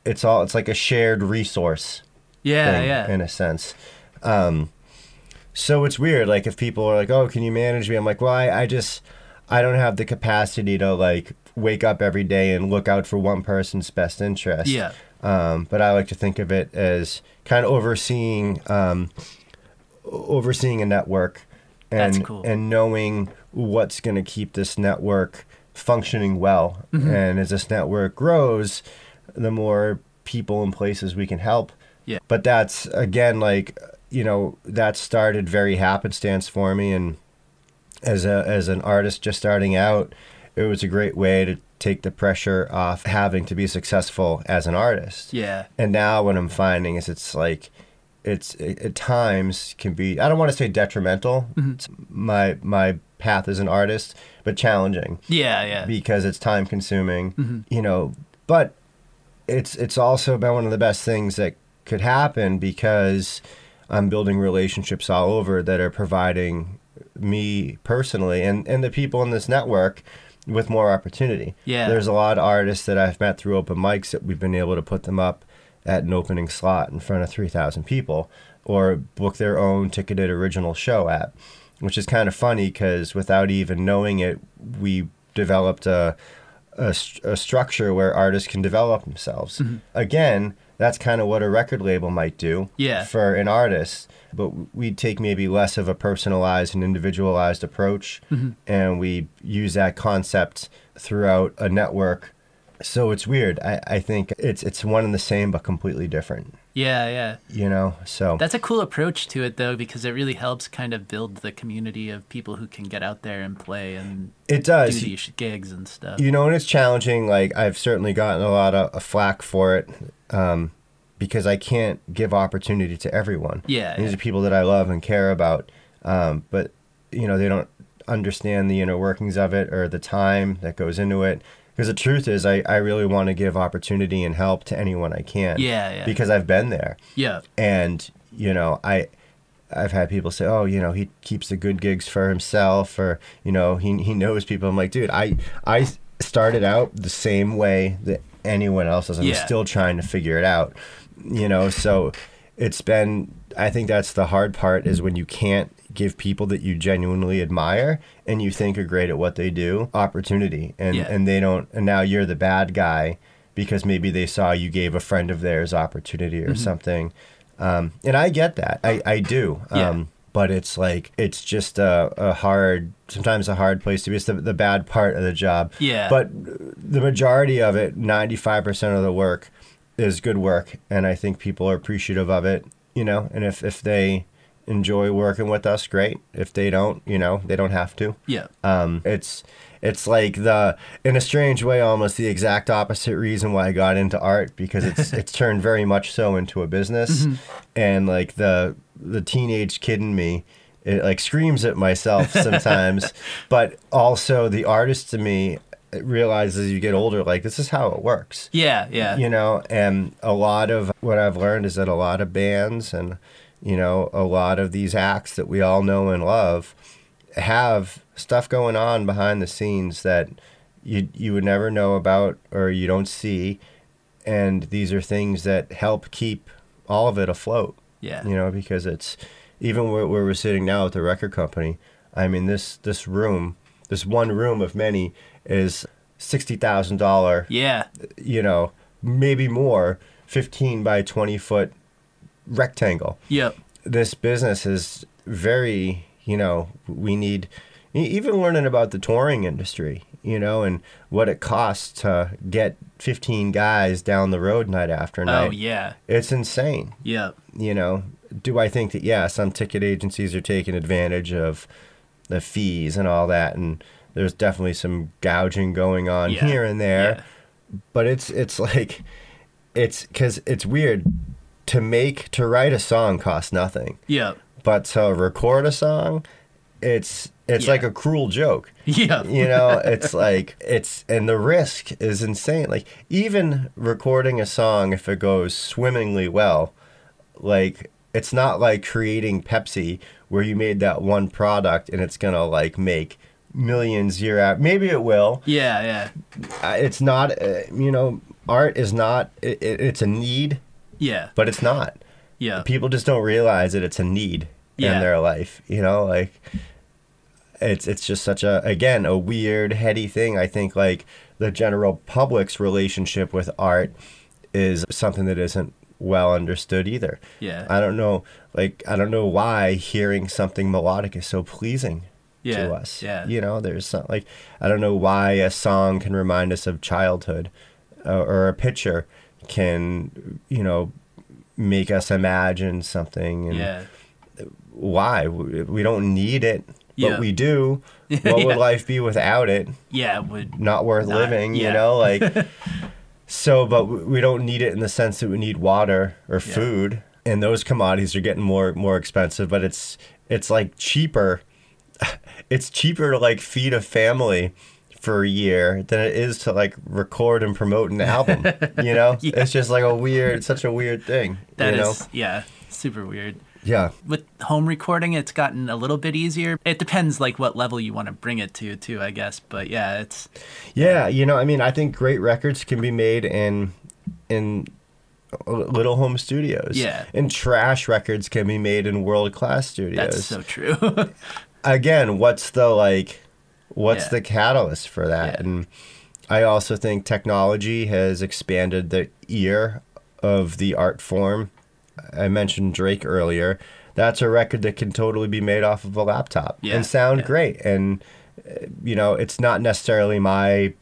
it's all it's like a shared resource Yeah, thing yeah. in a sense. Um, so it's weird. Like if people are like, "Oh, can you manage me?" I'm like, "Well, I, I just I don't have the capacity to like wake up every day and look out for one person's best interest." Yeah. Um, but I like to think of it as kind of overseeing um, overseeing a network and That's cool. and knowing what's going to keep this network functioning well. Mm-hmm. And as this network grows, the more people and places we can help. Yeah. But that's again like you know that started very happenstance for me and as a as an artist just starting out, it was a great way to take the pressure off having to be successful as an artist. Yeah. And now what I'm finding is it's like it's it, at times can be I don't want to say detrimental mm-hmm. to my my path as an artist, but challenging Yeah, yeah. because it's time consuming, mm-hmm. you know, but it's it's also been one of the best things that could happen because I'm building relationships all over that are providing me personally and and the people in this network with more opportunity. Yeah. There's a lot of artists that I've met through open mics that we've been able to put them up at an opening slot in front of 3,000 people or book their own ticketed original show at, which is kind of funny because without even knowing it, we developed a, a, a structure where artists can develop themselves. Mm-hmm. Again, that's kind of what a record label might do Yeah. for an artist, but we'd take maybe less of a personalized and individualized approach, and we use that concept throughout a network. So it's weird. I, I think it's it's one and the same but completely different. Yeah, yeah. You know, so That's a cool approach to it, though, because it really helps kind of build the community of people who can get out there and play and it do does. these gigs and stuff. You know, and it's challenging. Like I've certainly gotten a lot of, of flack for it um, because I can't give opportunity to everyone. Yeah, these yeah. are people that I love and care about, um, but you know they don't understand the inner workings of it or the time that goes into it. Because the truth is, I, I really want to give opportunity and help to anyone I can. Yeah, yeah. Because I've been there yeah. and you know i i've had people say oh you know he keeps the good gigs for himself or you know he he knows people i'm like dude i i started out the same way that anyone else does i'm Yeah. still trying to figure it out you know so it's been i think that's the hard part is when you can't give people that you genuinely admire and you think are great at what they do opportunity and Yeah. and they don't and now you're the bad guy because maybe they saw you gave a friend of theirs opportunity Mm-hmm. or something um, and i get that i i do Yeah. um, but it's like it's just a, a hard sometimes a hard place to be it's the, the bad part of the job Yeah. but the majority of it 95% of the work is good work and i think people are appreciative of it you know and if if they enjoy working with us great. If they don't you know they don't have to. Yeah. um, it's it's like the in a strange way almost the exact opposite reason why I got into art because it's it's turned very much so into a business. And like the the teenage kid in me it like screams at myself sometimes. But also the artist to me realizes as you get older like this is how it works Yeah, yeah. you know and a lot of what i've learned is that a lot of bands and you know a lot of these acts that we all know and love have stuff going on behind the scenes that you you would never know about or you don't see and these are things that help keep all of it afloat Yeah. you know because it's even where, where we're sitting now at the record company I mean, this this room, this one room of many, is sixty thousand dollar. Yeah. You know, maybe more, fifteen by twenty foot rectangle. Yep. This business is very. You know, we need even learning about the touring industry. You know, and what it costs to get fifteen guys down the road night after oh, night. Oh yeah. It's insane Yep. you know, do I think that yeah, some ticket agencies are taking advantage of the fees and all that, and there's definitely some gouging going on Yeah. here and there, Yeah. but it's it's like it's because it's weird to make to write a song costs nothing, Yep. but to record a song, it's it's Yeah. like a cruel joke Yep. you know it's like it's and the risk is insane like even recording a song if it goes swimmingly well like it's not like creating pepsi where you made that one product and it's gonna like make millions year out maybe it will Yeah. Yeah. It's not uh, you know art is not it, it, it's a need Yeah. but it's not Yeah. people just don't realize that it's a need Yeah. in their life you know like it's it's just such a again a weird heady thing i think like the general public's relationship with art is something that isn't well understood either Yeah. i don't know like i don't know why hearing something melodic is so pleasing Yeah. to us Yeah. you know there's some, like i don't know why a song can remind us of childhood uh, or a picture can you know make us imagine something and Yeah. why we don't need it but Yeah. we do what Yeah. would life be without it Yeah. it Would. not worth Not- living yeah. you know like so but we we don't need it in the sense that we need water or food and those commodities are getting more more expensive but it's it's like cheaper it's cheaper to like feed a family for a year than it is to like record and promote an album you know Yeah. it's just like a weird such a weird thing That you is. know Yeah. Super weird. yeah with home recording it's gotten a little bit easier it depends like what level you want to bring it to too i guess but yeah it's Yeah, you know, I mean, I think great records can be made in in little home studios. Yeah. And trash records can be made in world class studios. that's so true Again, what's the like what's Yeah. the catalyst for that? Yeah. And I also think technology has expanded the ear of the art form. I mentioned Drake earlier. That's a record that can totally be made off of a laptop Yeah, and sound great. And uh, you know, it's not necessarily my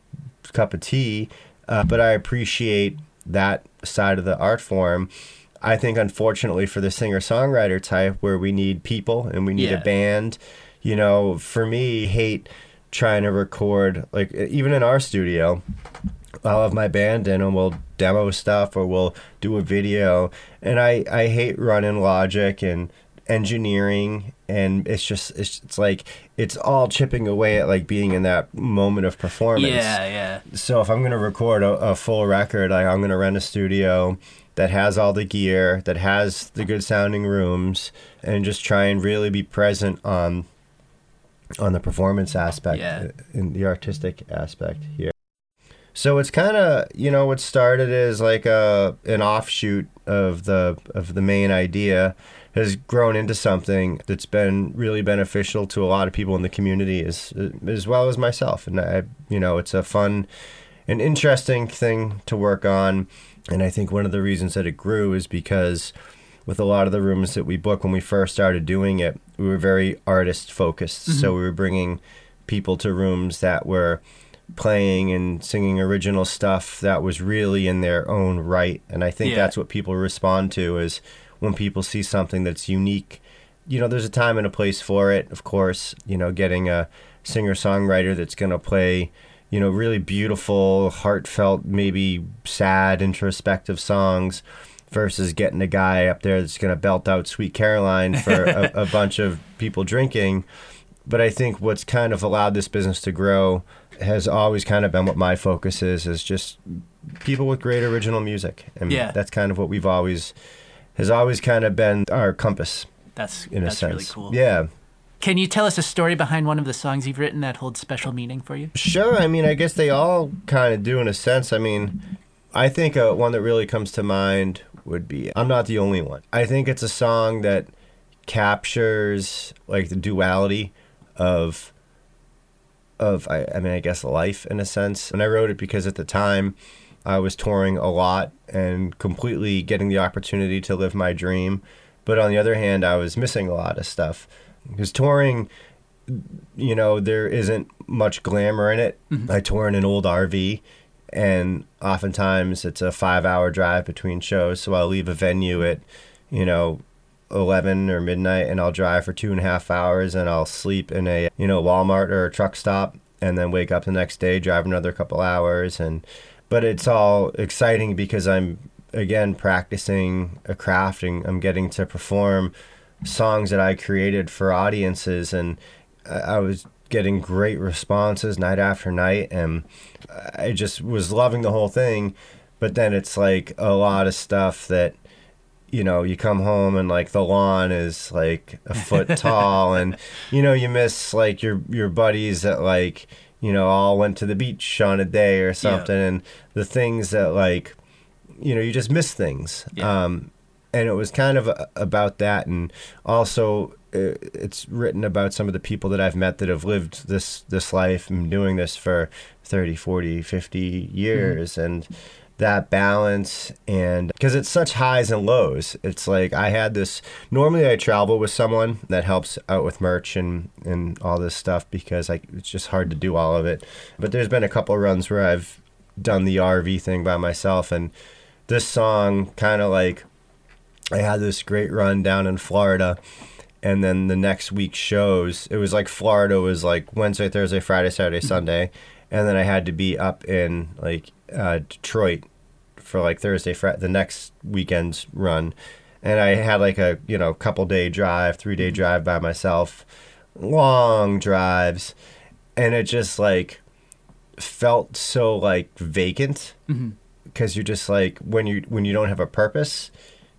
cup of tea, uh, but I appreciate that side of the art form. I think, unfortunately, for the singer songwriter type, where we need people and we need Yeah. a band, you know, for me, hate trying to record, like, even in our studio, I'll have my band in and we'll demo stuff or we'll do a video. And I, I hate running logic and engineering and it's just it's, it's like it's all chipping away at like being in that moment of performance yeah yeah so if I'm gonna record a, a full record, like I'm gonna rent a studio that has all the gear, that has the good sounding rooms, and just try and really be present on on the performance aspect Yeah. Uh, in the artistic aspect here. So it's kind of you know what started as like a an offshoot of the of the main idea has grown into something that's been really beneficial to a lot of people in the community as uh, as well as myself and I you know it's a fun an interesting thing to work on and I think one of the reasons that it grew is because with a lot of the rooms that we booked when we first started doing it we were very artist focused. So mm-hmm. we were bringing people to rooms that were playing and singing original stuff that was really in their own right. And i think Yeah. that's what people respond to is when people see something that's unique you know there's a time and a place for it of course you know getting a singer songwriter that's going to play you know really beautiful heartfelt maybe sad introspective songs versus getting a guy up there that's going to belt out sweet caroline for a, a bunch of people drinking but I think what's kind of allowed this business to grow has always kind of been what my focus is is just people with great original music and Yeah. that's kind of what we've always has always kind of been our compass that's in that's a sense really cool yeah can you tell us a story behind one of the songs you've written that holds special meaning for you Sure. I mean, I guess they all kind of do in a sense. I mean, I think uh, one that really comes to mind would be I'm Not the Only One. I think it's a song that captures like the duality of of I, I mean I guess life in a sense. And I wrote it because at the time I was touring a lot and completely getting the opportunity to live my dream. But on the other hand, I was missing a lot of stuff because touring, you know, there isn't much glamour in it. Mm-hmm. I tour in an old RV, and oftentimes it's a five-hour drive between shows. So I'll leave a venue at, you know, 11 or midnight and I'll drive for two and a half hours and I'll sleep in a, you know, Walmart or a truck stop and then wake up the next day, drive another couple hours. And, but it's all exciting because I'm, again, practicing a craft and I'm getting to perform songs that I created for audiences. And I was getting great responses night after night. And I just was loving the whole thing. But then it's like a lot of stuff that, you know, you come home and like the lawn is like a foot tall, and you know you miss like your your buddies that like you know all went to the beach on a day or something, yeah. and the things that like you know you just miss things. Yeah. Um, and it was kind of a, about that, and also uh, it's written about some of the people that I've met that have lived this this life and doing this for 30, 40, 50 years, mm-hmm. and that balance and because it's such highs and lows. It's like i had this normally i travel with someone that helps out with merch and and all this stuff because I, it's just hard to do all of it. But there's been a couple runs where i've done the rv thing by myself and this song kind of like i had this great run down in florida and then the next week shows it was like florida was like wednesday thursday friday saturday sunday and then i had to be up in like uh, Detroit for like Thursday, Friday, the next weekend's run, and I had like a you know couple day drive, three day mm-hmm. drive by myself, long drives, and it just like felt so like vacant because mm-hmm. you're just like when you when you don't have a purpose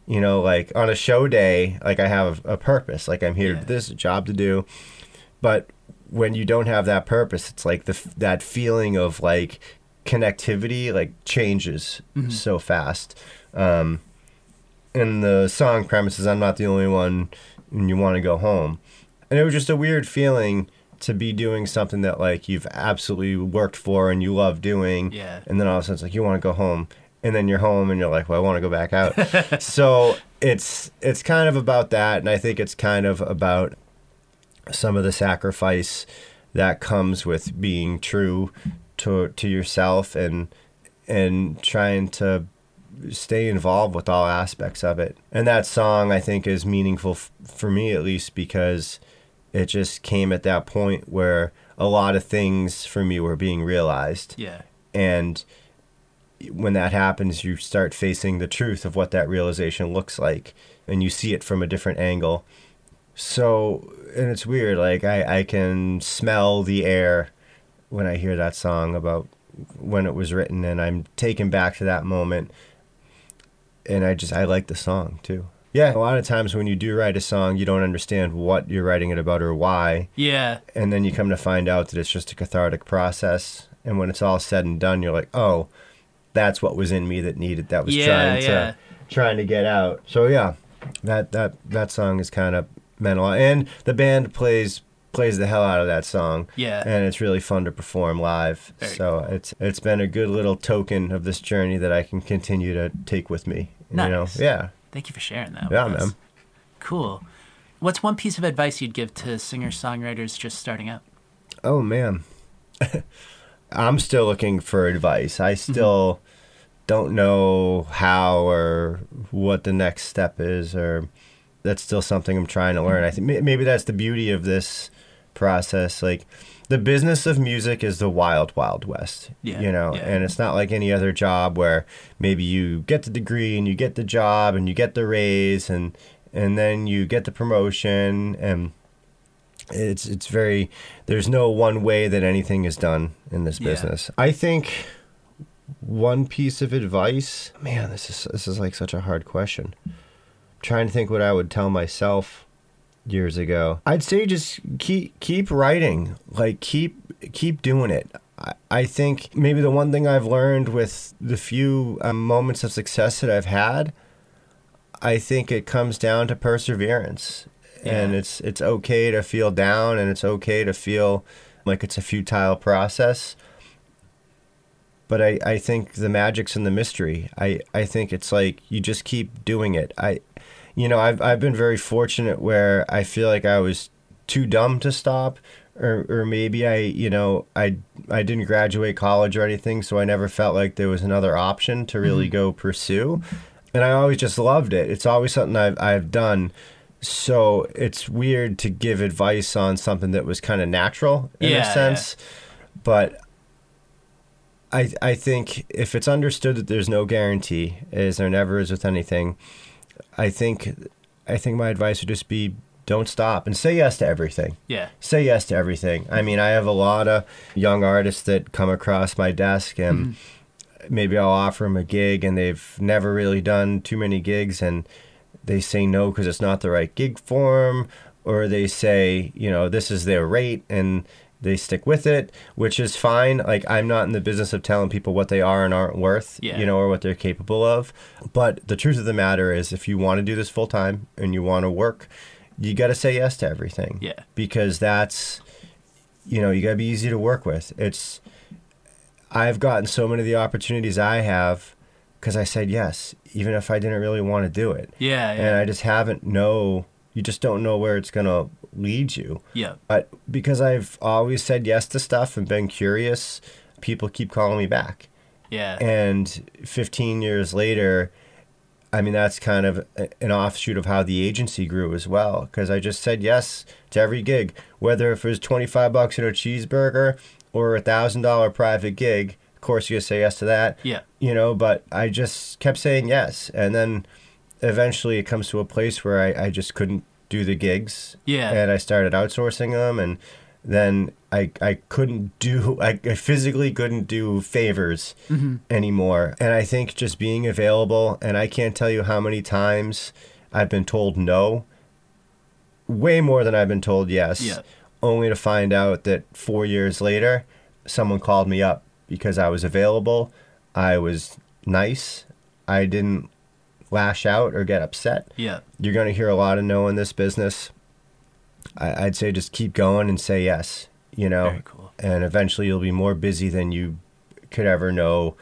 you know like on a show day like i have a purpose like i'm here yeah. this job to do but when you don't have that purpose it's like the that feeling of like connectivity like changes mm-hmm. so fast. Um, and the song premise is I'm not the only one and you want to go home. And it was just a weird feeling to be doing something that like you've absolutely worked for and you love doing. Yeah. And then all of a sudden it's like you want to go home. And then you're home and you're like, well, I want to go back out. so it's it's kind of about that, and I think it's kind of about some of the sacrifice that comes with being true to to yourself and and trying to stay involved with all aspects of it. And that song I think is meaningful f- for me at least because it just came at that point where a lot of things for me were being realized. Yeah. And when that happens, you start facing the truth of what that realization looks like and you see it from a different angle. So, and it's weird, like I, I can smell the air when I hear that song about when it was written, and I'm taken back to that moment. And I just I like the song too. Yeah, a lot of times when you do write a song, you don't understand what you're writing it about or why. Yeah. And then you come to find out that it's just a cathartic process. And when it's all said and done, you're like, oh, that's what was in me that needed that was yeah, trying to yeah. trying to get out. So yeah, that that that song is kind of mental. And the band plays plays the hell out of that song. Yeah. And it's really fun to perform live. Very so cool. it's it's been a good little token of this journey that I can continue to take with me. Nice. You know? Yeah. Thank you for sharing that. Yeah, man. Cool. What's one piece of advice you'd give to singer songwriters just starting out? Oh man. I'm still looking for advice. I mm-hmm. still mm-hmm. don't know how or what the next step is or that's still something I'm trying to learn. I think maybe that's the beauty of this process. Like the business of music is the wild, wild west. Yeah, you know, yeah. and it's not like any other job where maybe you get the degree and you get the job and you get the raise and and then you get the promotion and it's it's very there's no one way that anything is done in this business. I think one piece of advice, man, this is this is like such a hard question. I'm trying to think what I would tell myself years ago. I'd say just keep keep writing, like keep keep doing it. I, I think maybe the one thing I've learned with the few um, moments of success that I've had, I think it comes down to perseverance and it's it's okay to feel down and it's okay to feel like it's a futile process but I, I think the magic's in the mystery. I, I think it's like you just keep doing it. I you know, I've I've been very fortunate where I feel like I was too dumb to stop or or maybe I, you know, I I didn't graduate college or anything, so I never felt like there was another option to really mm-hmm. go pursue. And I always just loved it. It's always something I've I've done. So it's weird to give advice on something that was kind of natural in Yeah, a yeah. sense. But I I think if it's understood that there's no guarantee, as there never is with anything, I think I think my advice would just be don't stop and say yes to everything. Yeah. Say yes to everything. I mean, I have a lot of young artists that come across my desk and mm-hmm. maybe I'll offer them a gig and they've never really done too many gigs and they say no because it's not the right gig for 'em, or they say, you know, this is their rate and they stick with it, which is fine. Like, I'm not in the business of telling people what they are and aren't worth, Yeah. you know, or what they're capable of. But the truth of the matter is, if you want to do this full time and you want to work, you got to say yes to everything. Yeah. Because that's, you know, you got to be easy to work with. It's, I've gotten so many of the opportunities I have because I said yes, even if I didn't really want to do it. Yeah. yeah. And I just haven't know, you just don't know where it's going to lead you. yeah. But because I've always said yes to stuff and been curious, people keep calling me back. Yeah. And 15 years later, I mean, that's kind of an offshoot of how the agency grew as well. Because I just said yes to every gig, whether if it was 25 bucks and a cheeseburger or a thousand dollar private gig. Of course, you say yes to that. Yeah. You know, but I just kept saying yes. And then eventually it comes to a place where I, I just couldn't do the gigs Yeah. and I started outsourcing them, and then I I couldn't do I, I physically couldn't do favors mm-hmm. anymore, and I think just being available, and I can't tell you how many times I've been told no, way more than I've been told yes, Yeah. only to find out that four years later, someone called me up because I was available, I was nice, I didn't lash out or get upset Yeah. you're going to hear a lot of no in this business. I, I'd say just keep going and say yes, you know, Very cool. and eventually you'll be more busy than you could ever know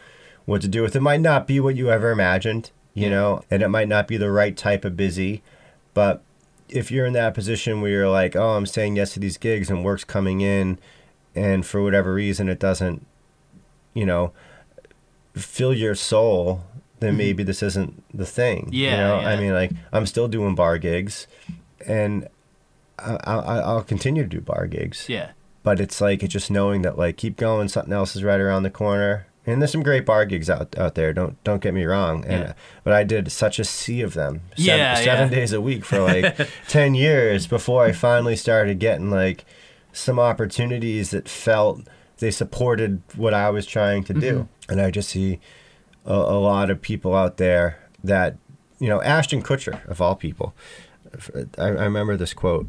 what to do with. It might not be what you ever imagined, you Yeah. know, and it might not be the right type of busy, but if you're in that position where you're like, oh, I'm saying yes to these gigs and work's coming in, and for whatever reason it doesn't, you know, fill your soul, then maybe this isn't the thing. you Mm-hmm. Yeah, know? I mean, like I'm still doing bar gigs, and I, I, I'll continue to do bar gigs. Yeah. But it's like it's just knowing that like keep going, something else is right around the corner. And there's some great bar gigs out out there. Don't don't get me wrong. And Yeah. but I did such a sea of them. Seven, Yeah, seven yeah. days a week for like ten years before I finally started getting like some opportunities that felt they supported what I was trying to do. Mm-hmm. And I just see a, a lot of people out there that you know Ashton Kutcher of all people. I, I remember this quote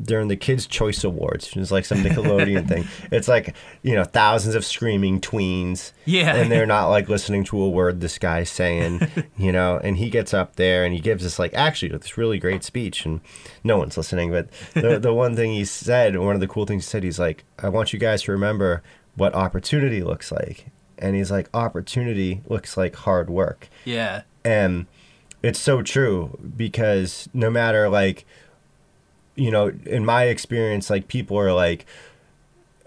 during the Kids Choice Awards. It was like some Nickelodeon thing. It's like you know thousands of screaming tweens, Yeah. and they're not like listening to a word this guy's saying, you know. And he gets up there and he gives this like actually this really great speech, and no one's listening. But the the one thing he said, one of the cool things he said, he's like, I want you guys to remember what opportunity looks like. And he's like, opportunity looks like hard work. Yeah. And it's so true because no matter like you know, in my experience, like people are like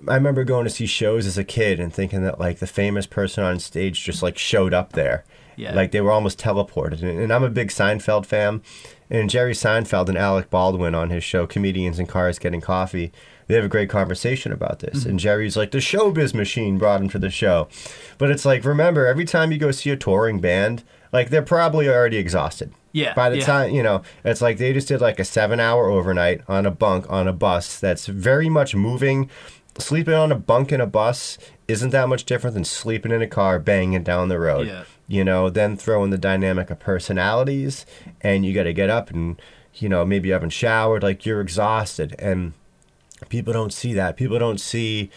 I remember going to see shows as a kid and thinking that like the famous person on stage just like showed up there. Yeah. Like they were almost teleported. And, and I'm a big Seinfeld fan. And Jerry Seinfeld and Alec Baldwin on his show Comedians in Cars Getting Coffee, they have a great conversation about this. Mm-hmm. And Jerry's like, the showbiz machine brought him to the show. But it's like, remember, every time you go see a touring band, like they're probably already exhausted. Yeah, By the yeah. time, you know, it's like they just did like a seven hour overnight on a bunk on a bus that's very much moving. Sleeping on a bunk in a bus isn't that much different than sleeping in a car banging down the road. Yeah. You know, then throw in the dynamic of personalities and you got to get up and, you know, maybe you haven't showered, like you're exhausted. And people don't see that. People don't see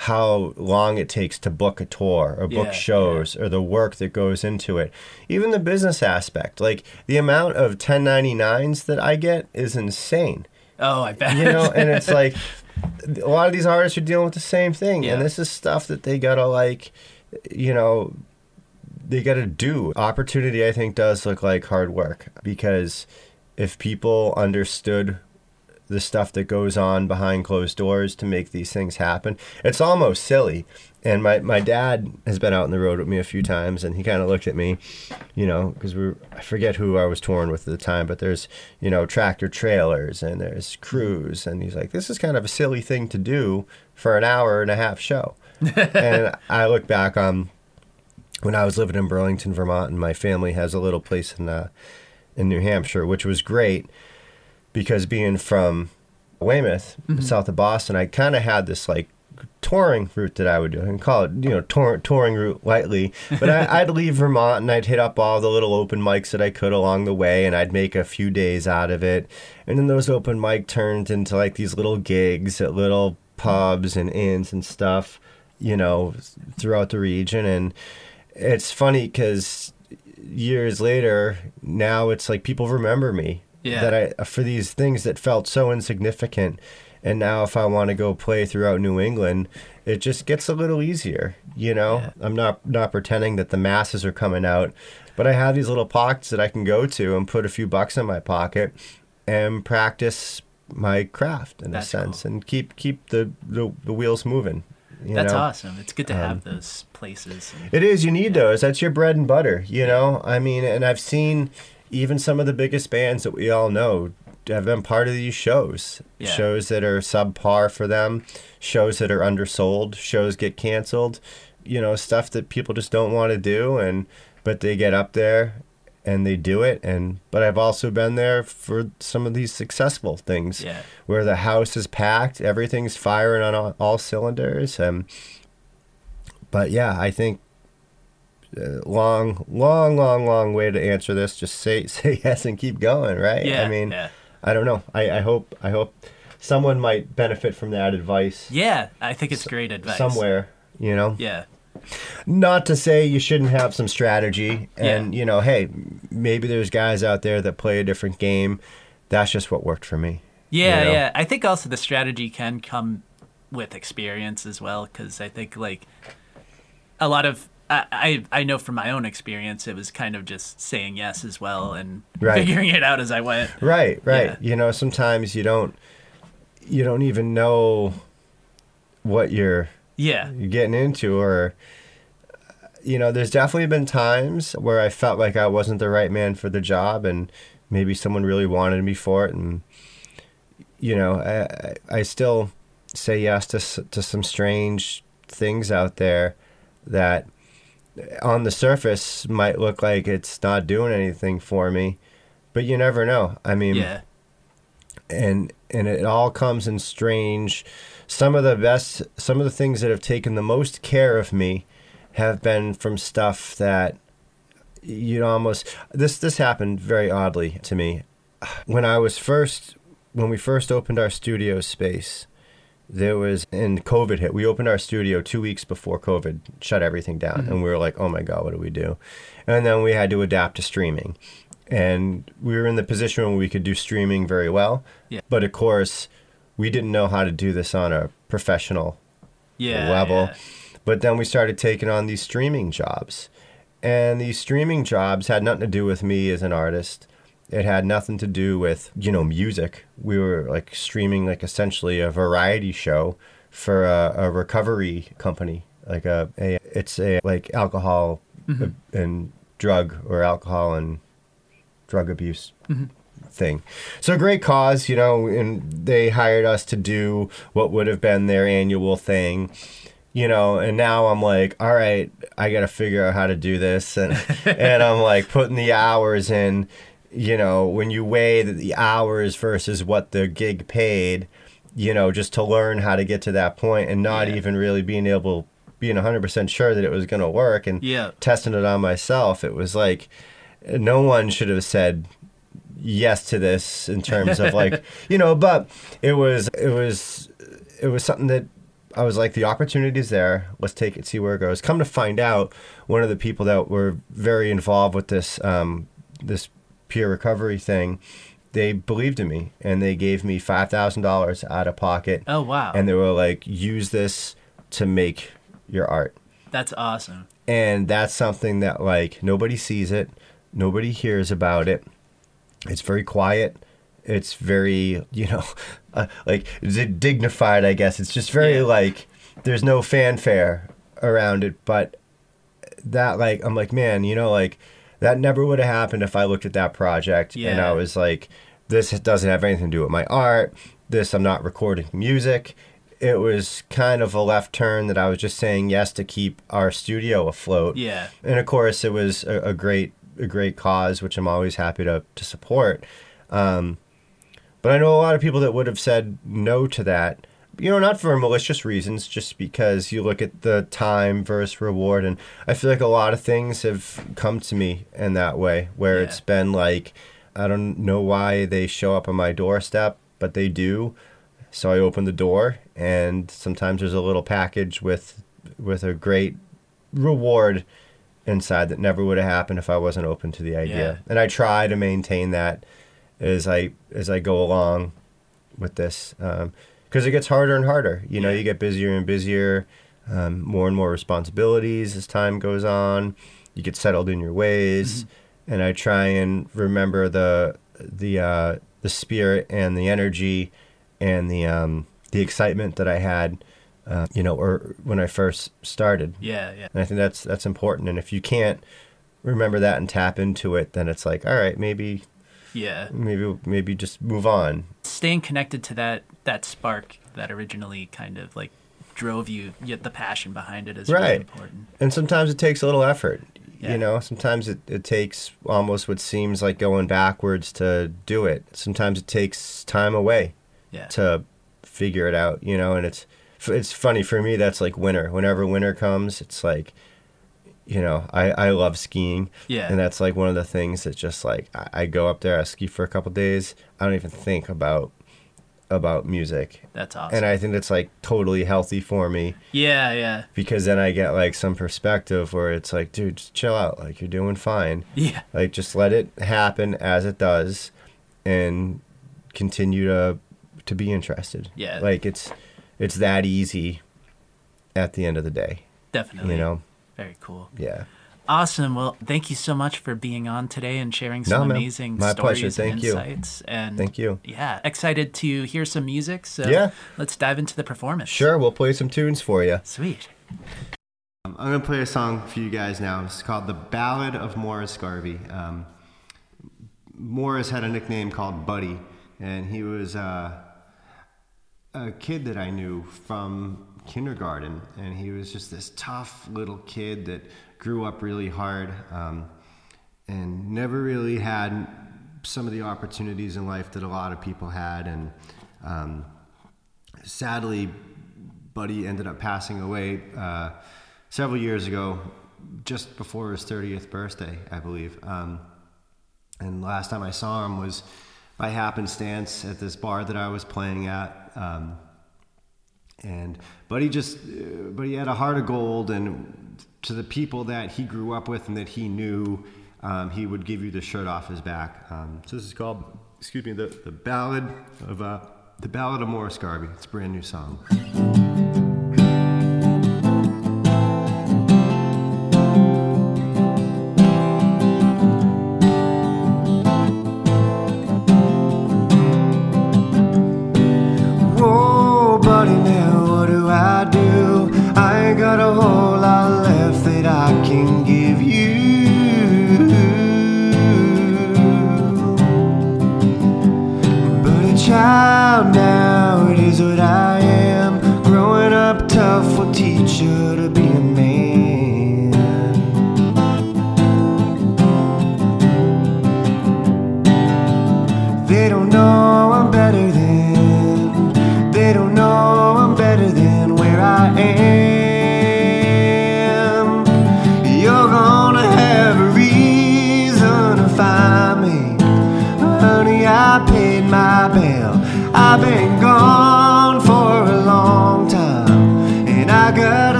how long it takes to book a tour or book Yeah, shows or the work that goes into it. Even the business aspect, like the amount of 1099s that I get is insane. Oh, I bet. You know, and it's like a lot of these artists are dealing with the same thing. Yeah. And this is stuff that they gotta like, you know, they gotta do. Opportunity, I think, does look like hard work because if people understood the stuff that goes on behind closed doors to make these things happen, it's almost silly. And my, my dad has been out on the road with me a few times, and he kind of looked at me, you know, because we were, I forget who I was touring with at the time, but there's, you know, tractor trailers and there's crews. And he's like, this is kind of a silly thing to do for an hour and a half show. and I look back on when I was living in Burlington, Vermont, and my family has a little place in uh, in New Hampshire, which was great because being from Weymouth, mm-hmm. south of Boston, I kind of had this like touring route that I would do and call it, you know, tour, touring route lightly. But I, I'd leave Vermont and I'd hit up all the little open mics that I could along the way and I'd make a few days out of it. And then those open mic turned into like these little gigs at little pubs and inns and stuff, you know, throughout the region. And it's funny because years later, now it's like people remember me Yeah. that I for these things that felt so insignificant. And now, if I want to go play throughout New England, it just gets a little easier. You know, Yeah. I'm not not pretending that the masses are coming out, but I have these little pockets that I can go to and put a few bucks in my pocket and practice my craft in That's a sense cool. and keep keep the the, the wheels moving. You That's know? awesome. It's good to have Um, those places. and- It is. You need those. That's your bread and butter. You know. I mean, and I've seen even some of the biggest bands that we all know have been part of these shows. Yeah. Shows that are subpar for them. Shows that are undersold. Shows get canceled. You know, stuff that people just don't want to do, and but they get up there and they do it. And but I've also been there for some of these successful things Yeah. where the house is packed, everything's firing on all, all cylinders, and but yeah, I think uh, long, long, long, long way to answer this. Just say say yes and keep going, right? Yeah. I mean, yeah. I don't know. I, I hope I hope someone might benefit from that advice Yeah, I think it's great advice. somewhere. You know, Yeah. not to say you shouldn't have some strategy, and Yeah. you know, hey, maybe there's guys out there that play a different game. That's just what worked for me. Yeah, you know? yeah. I think also the strategy can come with experience as well, because I think like a lot of I, I know from my own experience, it was kind of just saying yes as well and Right. figuring it out as I went. Right, right. Yeah. You know, sometimes you don't you don't even know what you're Yeah, you're getting into or you know, there's definitely been times where I felt like I wasn't the right man for the job and maybe someone really wanted me for it and you know, I I I still say yes to to some strange things out there that on the surface might look like it's not doing anything for me, but you never know. I mean, yeah, and and it all comes in strange. Some of the best some of the things that have taken the most care of me have been from stuff that you know almost this this happened very oddly to me. When i was first when we first opened our studio space there was and covid hit we opened our studio two weeks before covid shut everything down and mm-hmm. we were like oh my god what do we do and then we had to adapt to streaming and we were in the position where we could do streaming very well Yeah. but of course we didn't know how to do this on a professional yeah. level yeah. but then we started taking on these streaming jobs and these streaming jobs had nothing to do with me as an artist it had nothing to do with you know music we were like streaming like essentially a variety show for a, a recovery company like a, a it's a like alcohol mm-hmm. uh, and drug or alcohol and drug abuse mm-hmm. thing. So great cause, you know, and they hired us to do what would have been their annual thing. You know, and now I'm like, all right, I got to figure out how to do this and and I'm like putting the hours in, you know, when you weigh the, the hours versus what the gig paid, you know, just to learn how to get to that point and not Yeah. even really being able being 100% sure that it was going to work and Yeah. testing it on myself, it was like no one should have said yes to this in terms of like you know but it was it was it was something that I was like, the opportunity's there. Let's take it, see where it goes. Come to find out, one of the people that were very involved with this um, this peer recovery thing, they believed in me and they gave me five thousand dollars out of pocket. Oh wow! And they were like, use this to make your art. That's awesome. And that's something that like nobody sees it, nobody hears about it. It's very quiet. It's very, you know, uh, like dignified, I guess. It's just very yeah. like there's no fanfare around it, but that like I'm like, man, you know, like that never would have happened if I looked at that project yeah. and I was like, this doesn't have anything to do with my art. This I'm not recording music. It was kind of a left turn that I was just saying yes to keep our studio afloat. Yeah. And of course, it was a, a great a great cause, which I'm always happy to to support. Um, but I know a lot of people that would have said no to that you know, not for malicious reasons, just because you look at the time versus reward. And I feel like a lot of things have come to me in that way, where yeah. it's been like, I don't know why they show up on my doorstep, but they do. So I open the door, and sometimes there's a little package with with a great reward inside that never would have happened if I wasn't open to the idea. Yeah. And I try to maintain that as I as I go along with this. Um, because it gets harder and harder. You know, you get busier and busier, um, more and more responsibilities as time goes on. You get settled in your ways, mm-hmm. and I try and remember the the uh, the spirit and the energy and the um, the excitement that I had. Uh, you know, or when I first started. Yeah, yeah. And I think that's that's important. And if you can't remember that and tap into it, then it's like, all right, maybe yeah maybe maybe just move on staying connected to that that spark that originally kind of like drove you yet the passion behind it is right. really important and sometimes it takes a little effort yeah. you know sometimes it, it takes almost what seems like going backwards to do it sometimes it takes time away yeah. to figure it out you know and it's it's funny for me that's like winter whenever winter comes it's like you know, I, I love skiing. Yeah. And that's like one of the things that just like I, I go up there, I ski for a couple days. I don't even think about about music. That's awesome. And I think it's like totally healthy for me. Yeah, yeah. Because then I get like some perspective where it's like, dude, just chill out. Like you're doing fine. Yeah. Like just let it happen as it does and continue to to be interested. Yeah. Like it's it's that easy at the end of the day. Definitely. You know? Very cool. Yeah. Awesome. Well, thank you so much for being on today and sharing some no, amazing My stories pleasure. Thank and insights. You. And thank you. Yeah, excited to hear some music. So yeah. let's dive into the performance. Sure, we'll play some tunes for you. Sweet. Um, I'm gonna play a song for you guys now. It's called "The Ballad of Morris Garvey." Um, Morris had a nickname called Buddy, and he was uh, a kid that I knew from kindergarten, and he was just this tough little kid that grew up really hard um, and never really had some of the opportunities in life that a lot of people had. And um, sadly, Buddy ended up passing away uh, several years ago, just before his 30th birthday, I believe. Um, and last time I saw him was by happenstance at this bar that I was playing at. Um, and he just but he had a heart of gold and to the people that he grew up with and that he knew um, he would give you the shirt off his back. Um, so this is called excuse me the, the ballad of uh, the ballad of morris garvey. It's a brand new song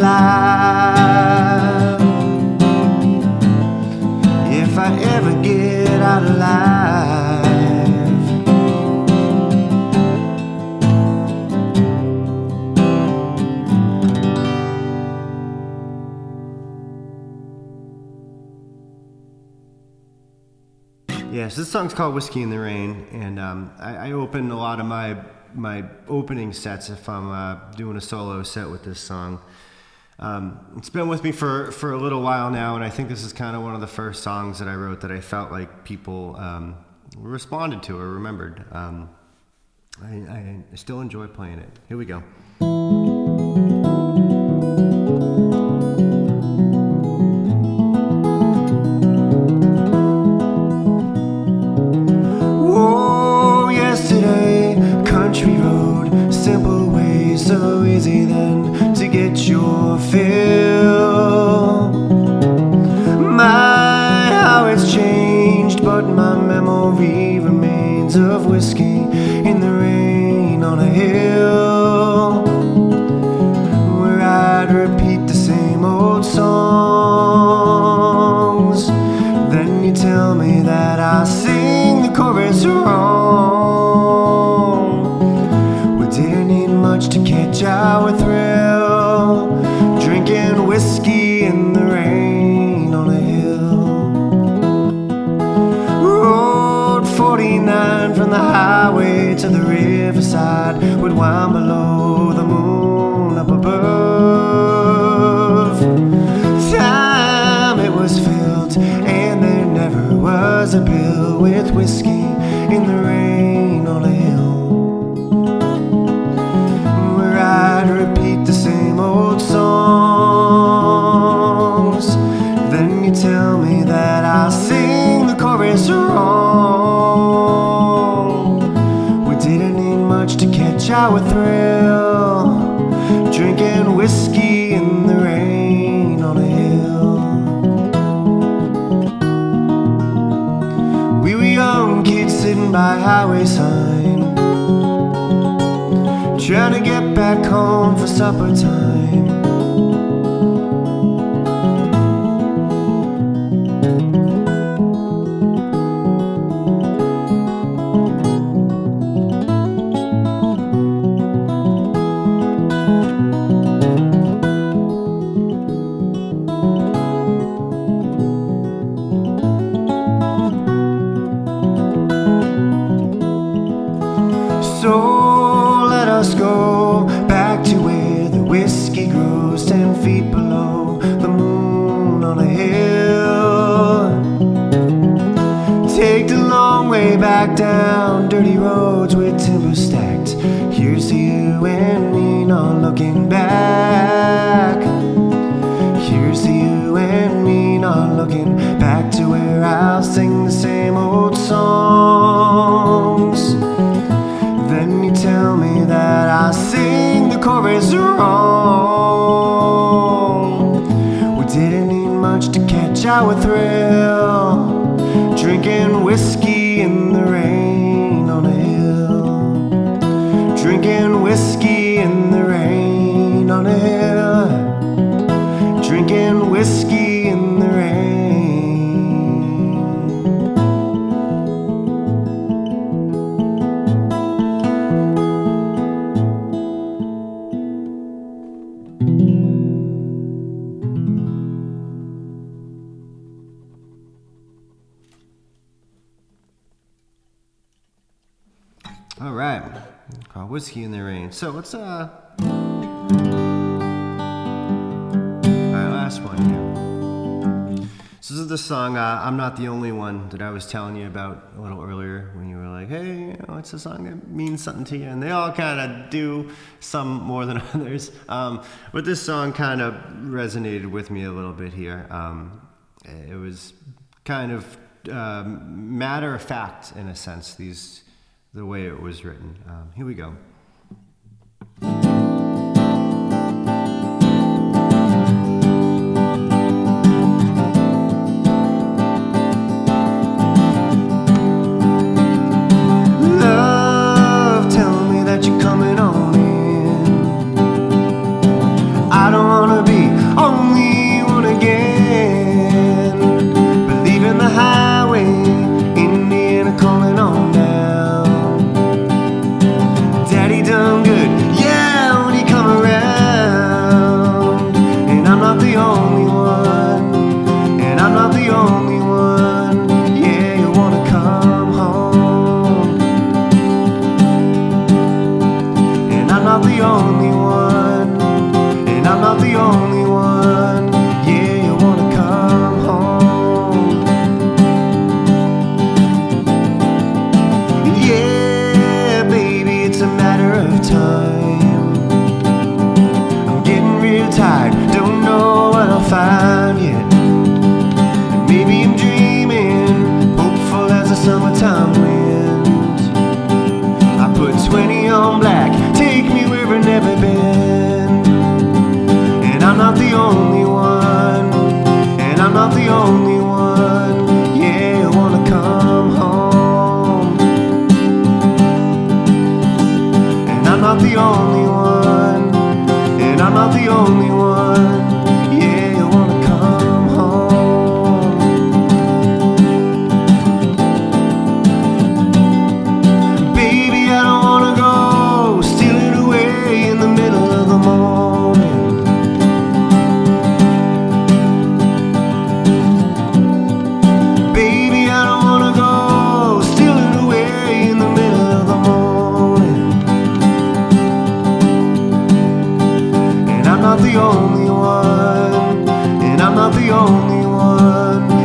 alive. If I ever get out alive, yeah. So this song's called "Whiskey in the Rain," and um, I, I opened a lot of my my opening sets if I'm uh, doing a solo set with this song. Um, it's been with me for, for a little while now, and I think this is kind of one of the first songs that I wrote that I felt like people um, responded to or remembered. Um, I, I still enjoy playing it. Here we go. in the rain. highway sign. Trying to get back home for supper time. So let's uh. Last one here. This is the song uh, "I'm Not the Only One" that I was telling you about a little earlier when you were like, "Hey, you know, it's a song that means something to you," and they all kind of do, some more than others. Um, but this song kind of resonated with me a little bit here. Um, it was kind of uh, matter of fact in a sense. These the way it was written. Um, here we go. Thank you. the only one.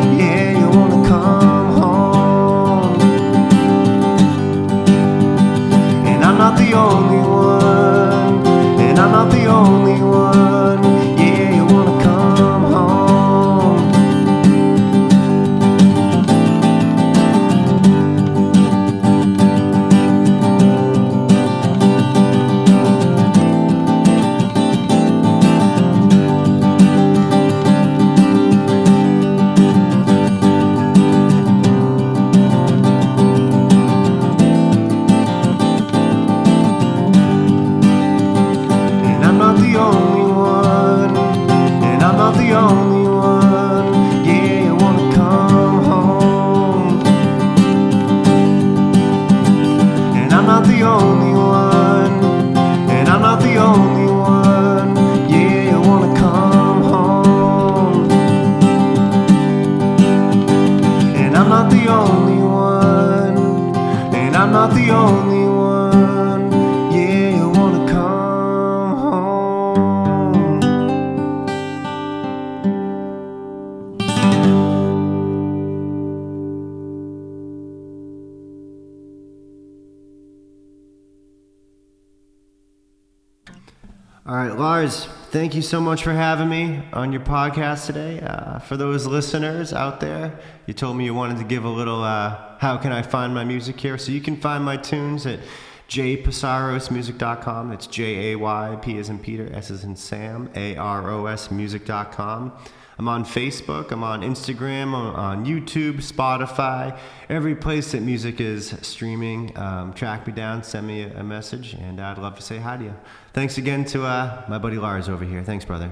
Thank you so much for having me on your podcast today. Uh, for those listeners out there, you told me you wanted to give a little uh, how can I find my music here? So you can find my tunes at jaypsarosmusic.com. It's J A Y P as in Peter, S as in Sam, A R O S music.com. I'm on Facebook, I'm on Instagram, I'm on YouTube, Spotify, every place that music is streaming. Um, track me down, send me a, message, and I'd love to say hi to you. Thanks again to uh, my buddy Lars over here. Thanks, brother.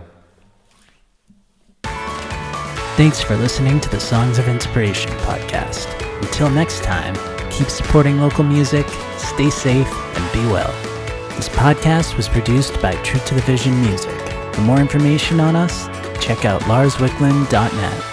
Thanks for listening to the Songs of Inspiration podcast. Until next time, keep supporting local music, stay safe, and be well. This podcast was produced by True to the Vision Music. For more information on us, check out larswicklund.net.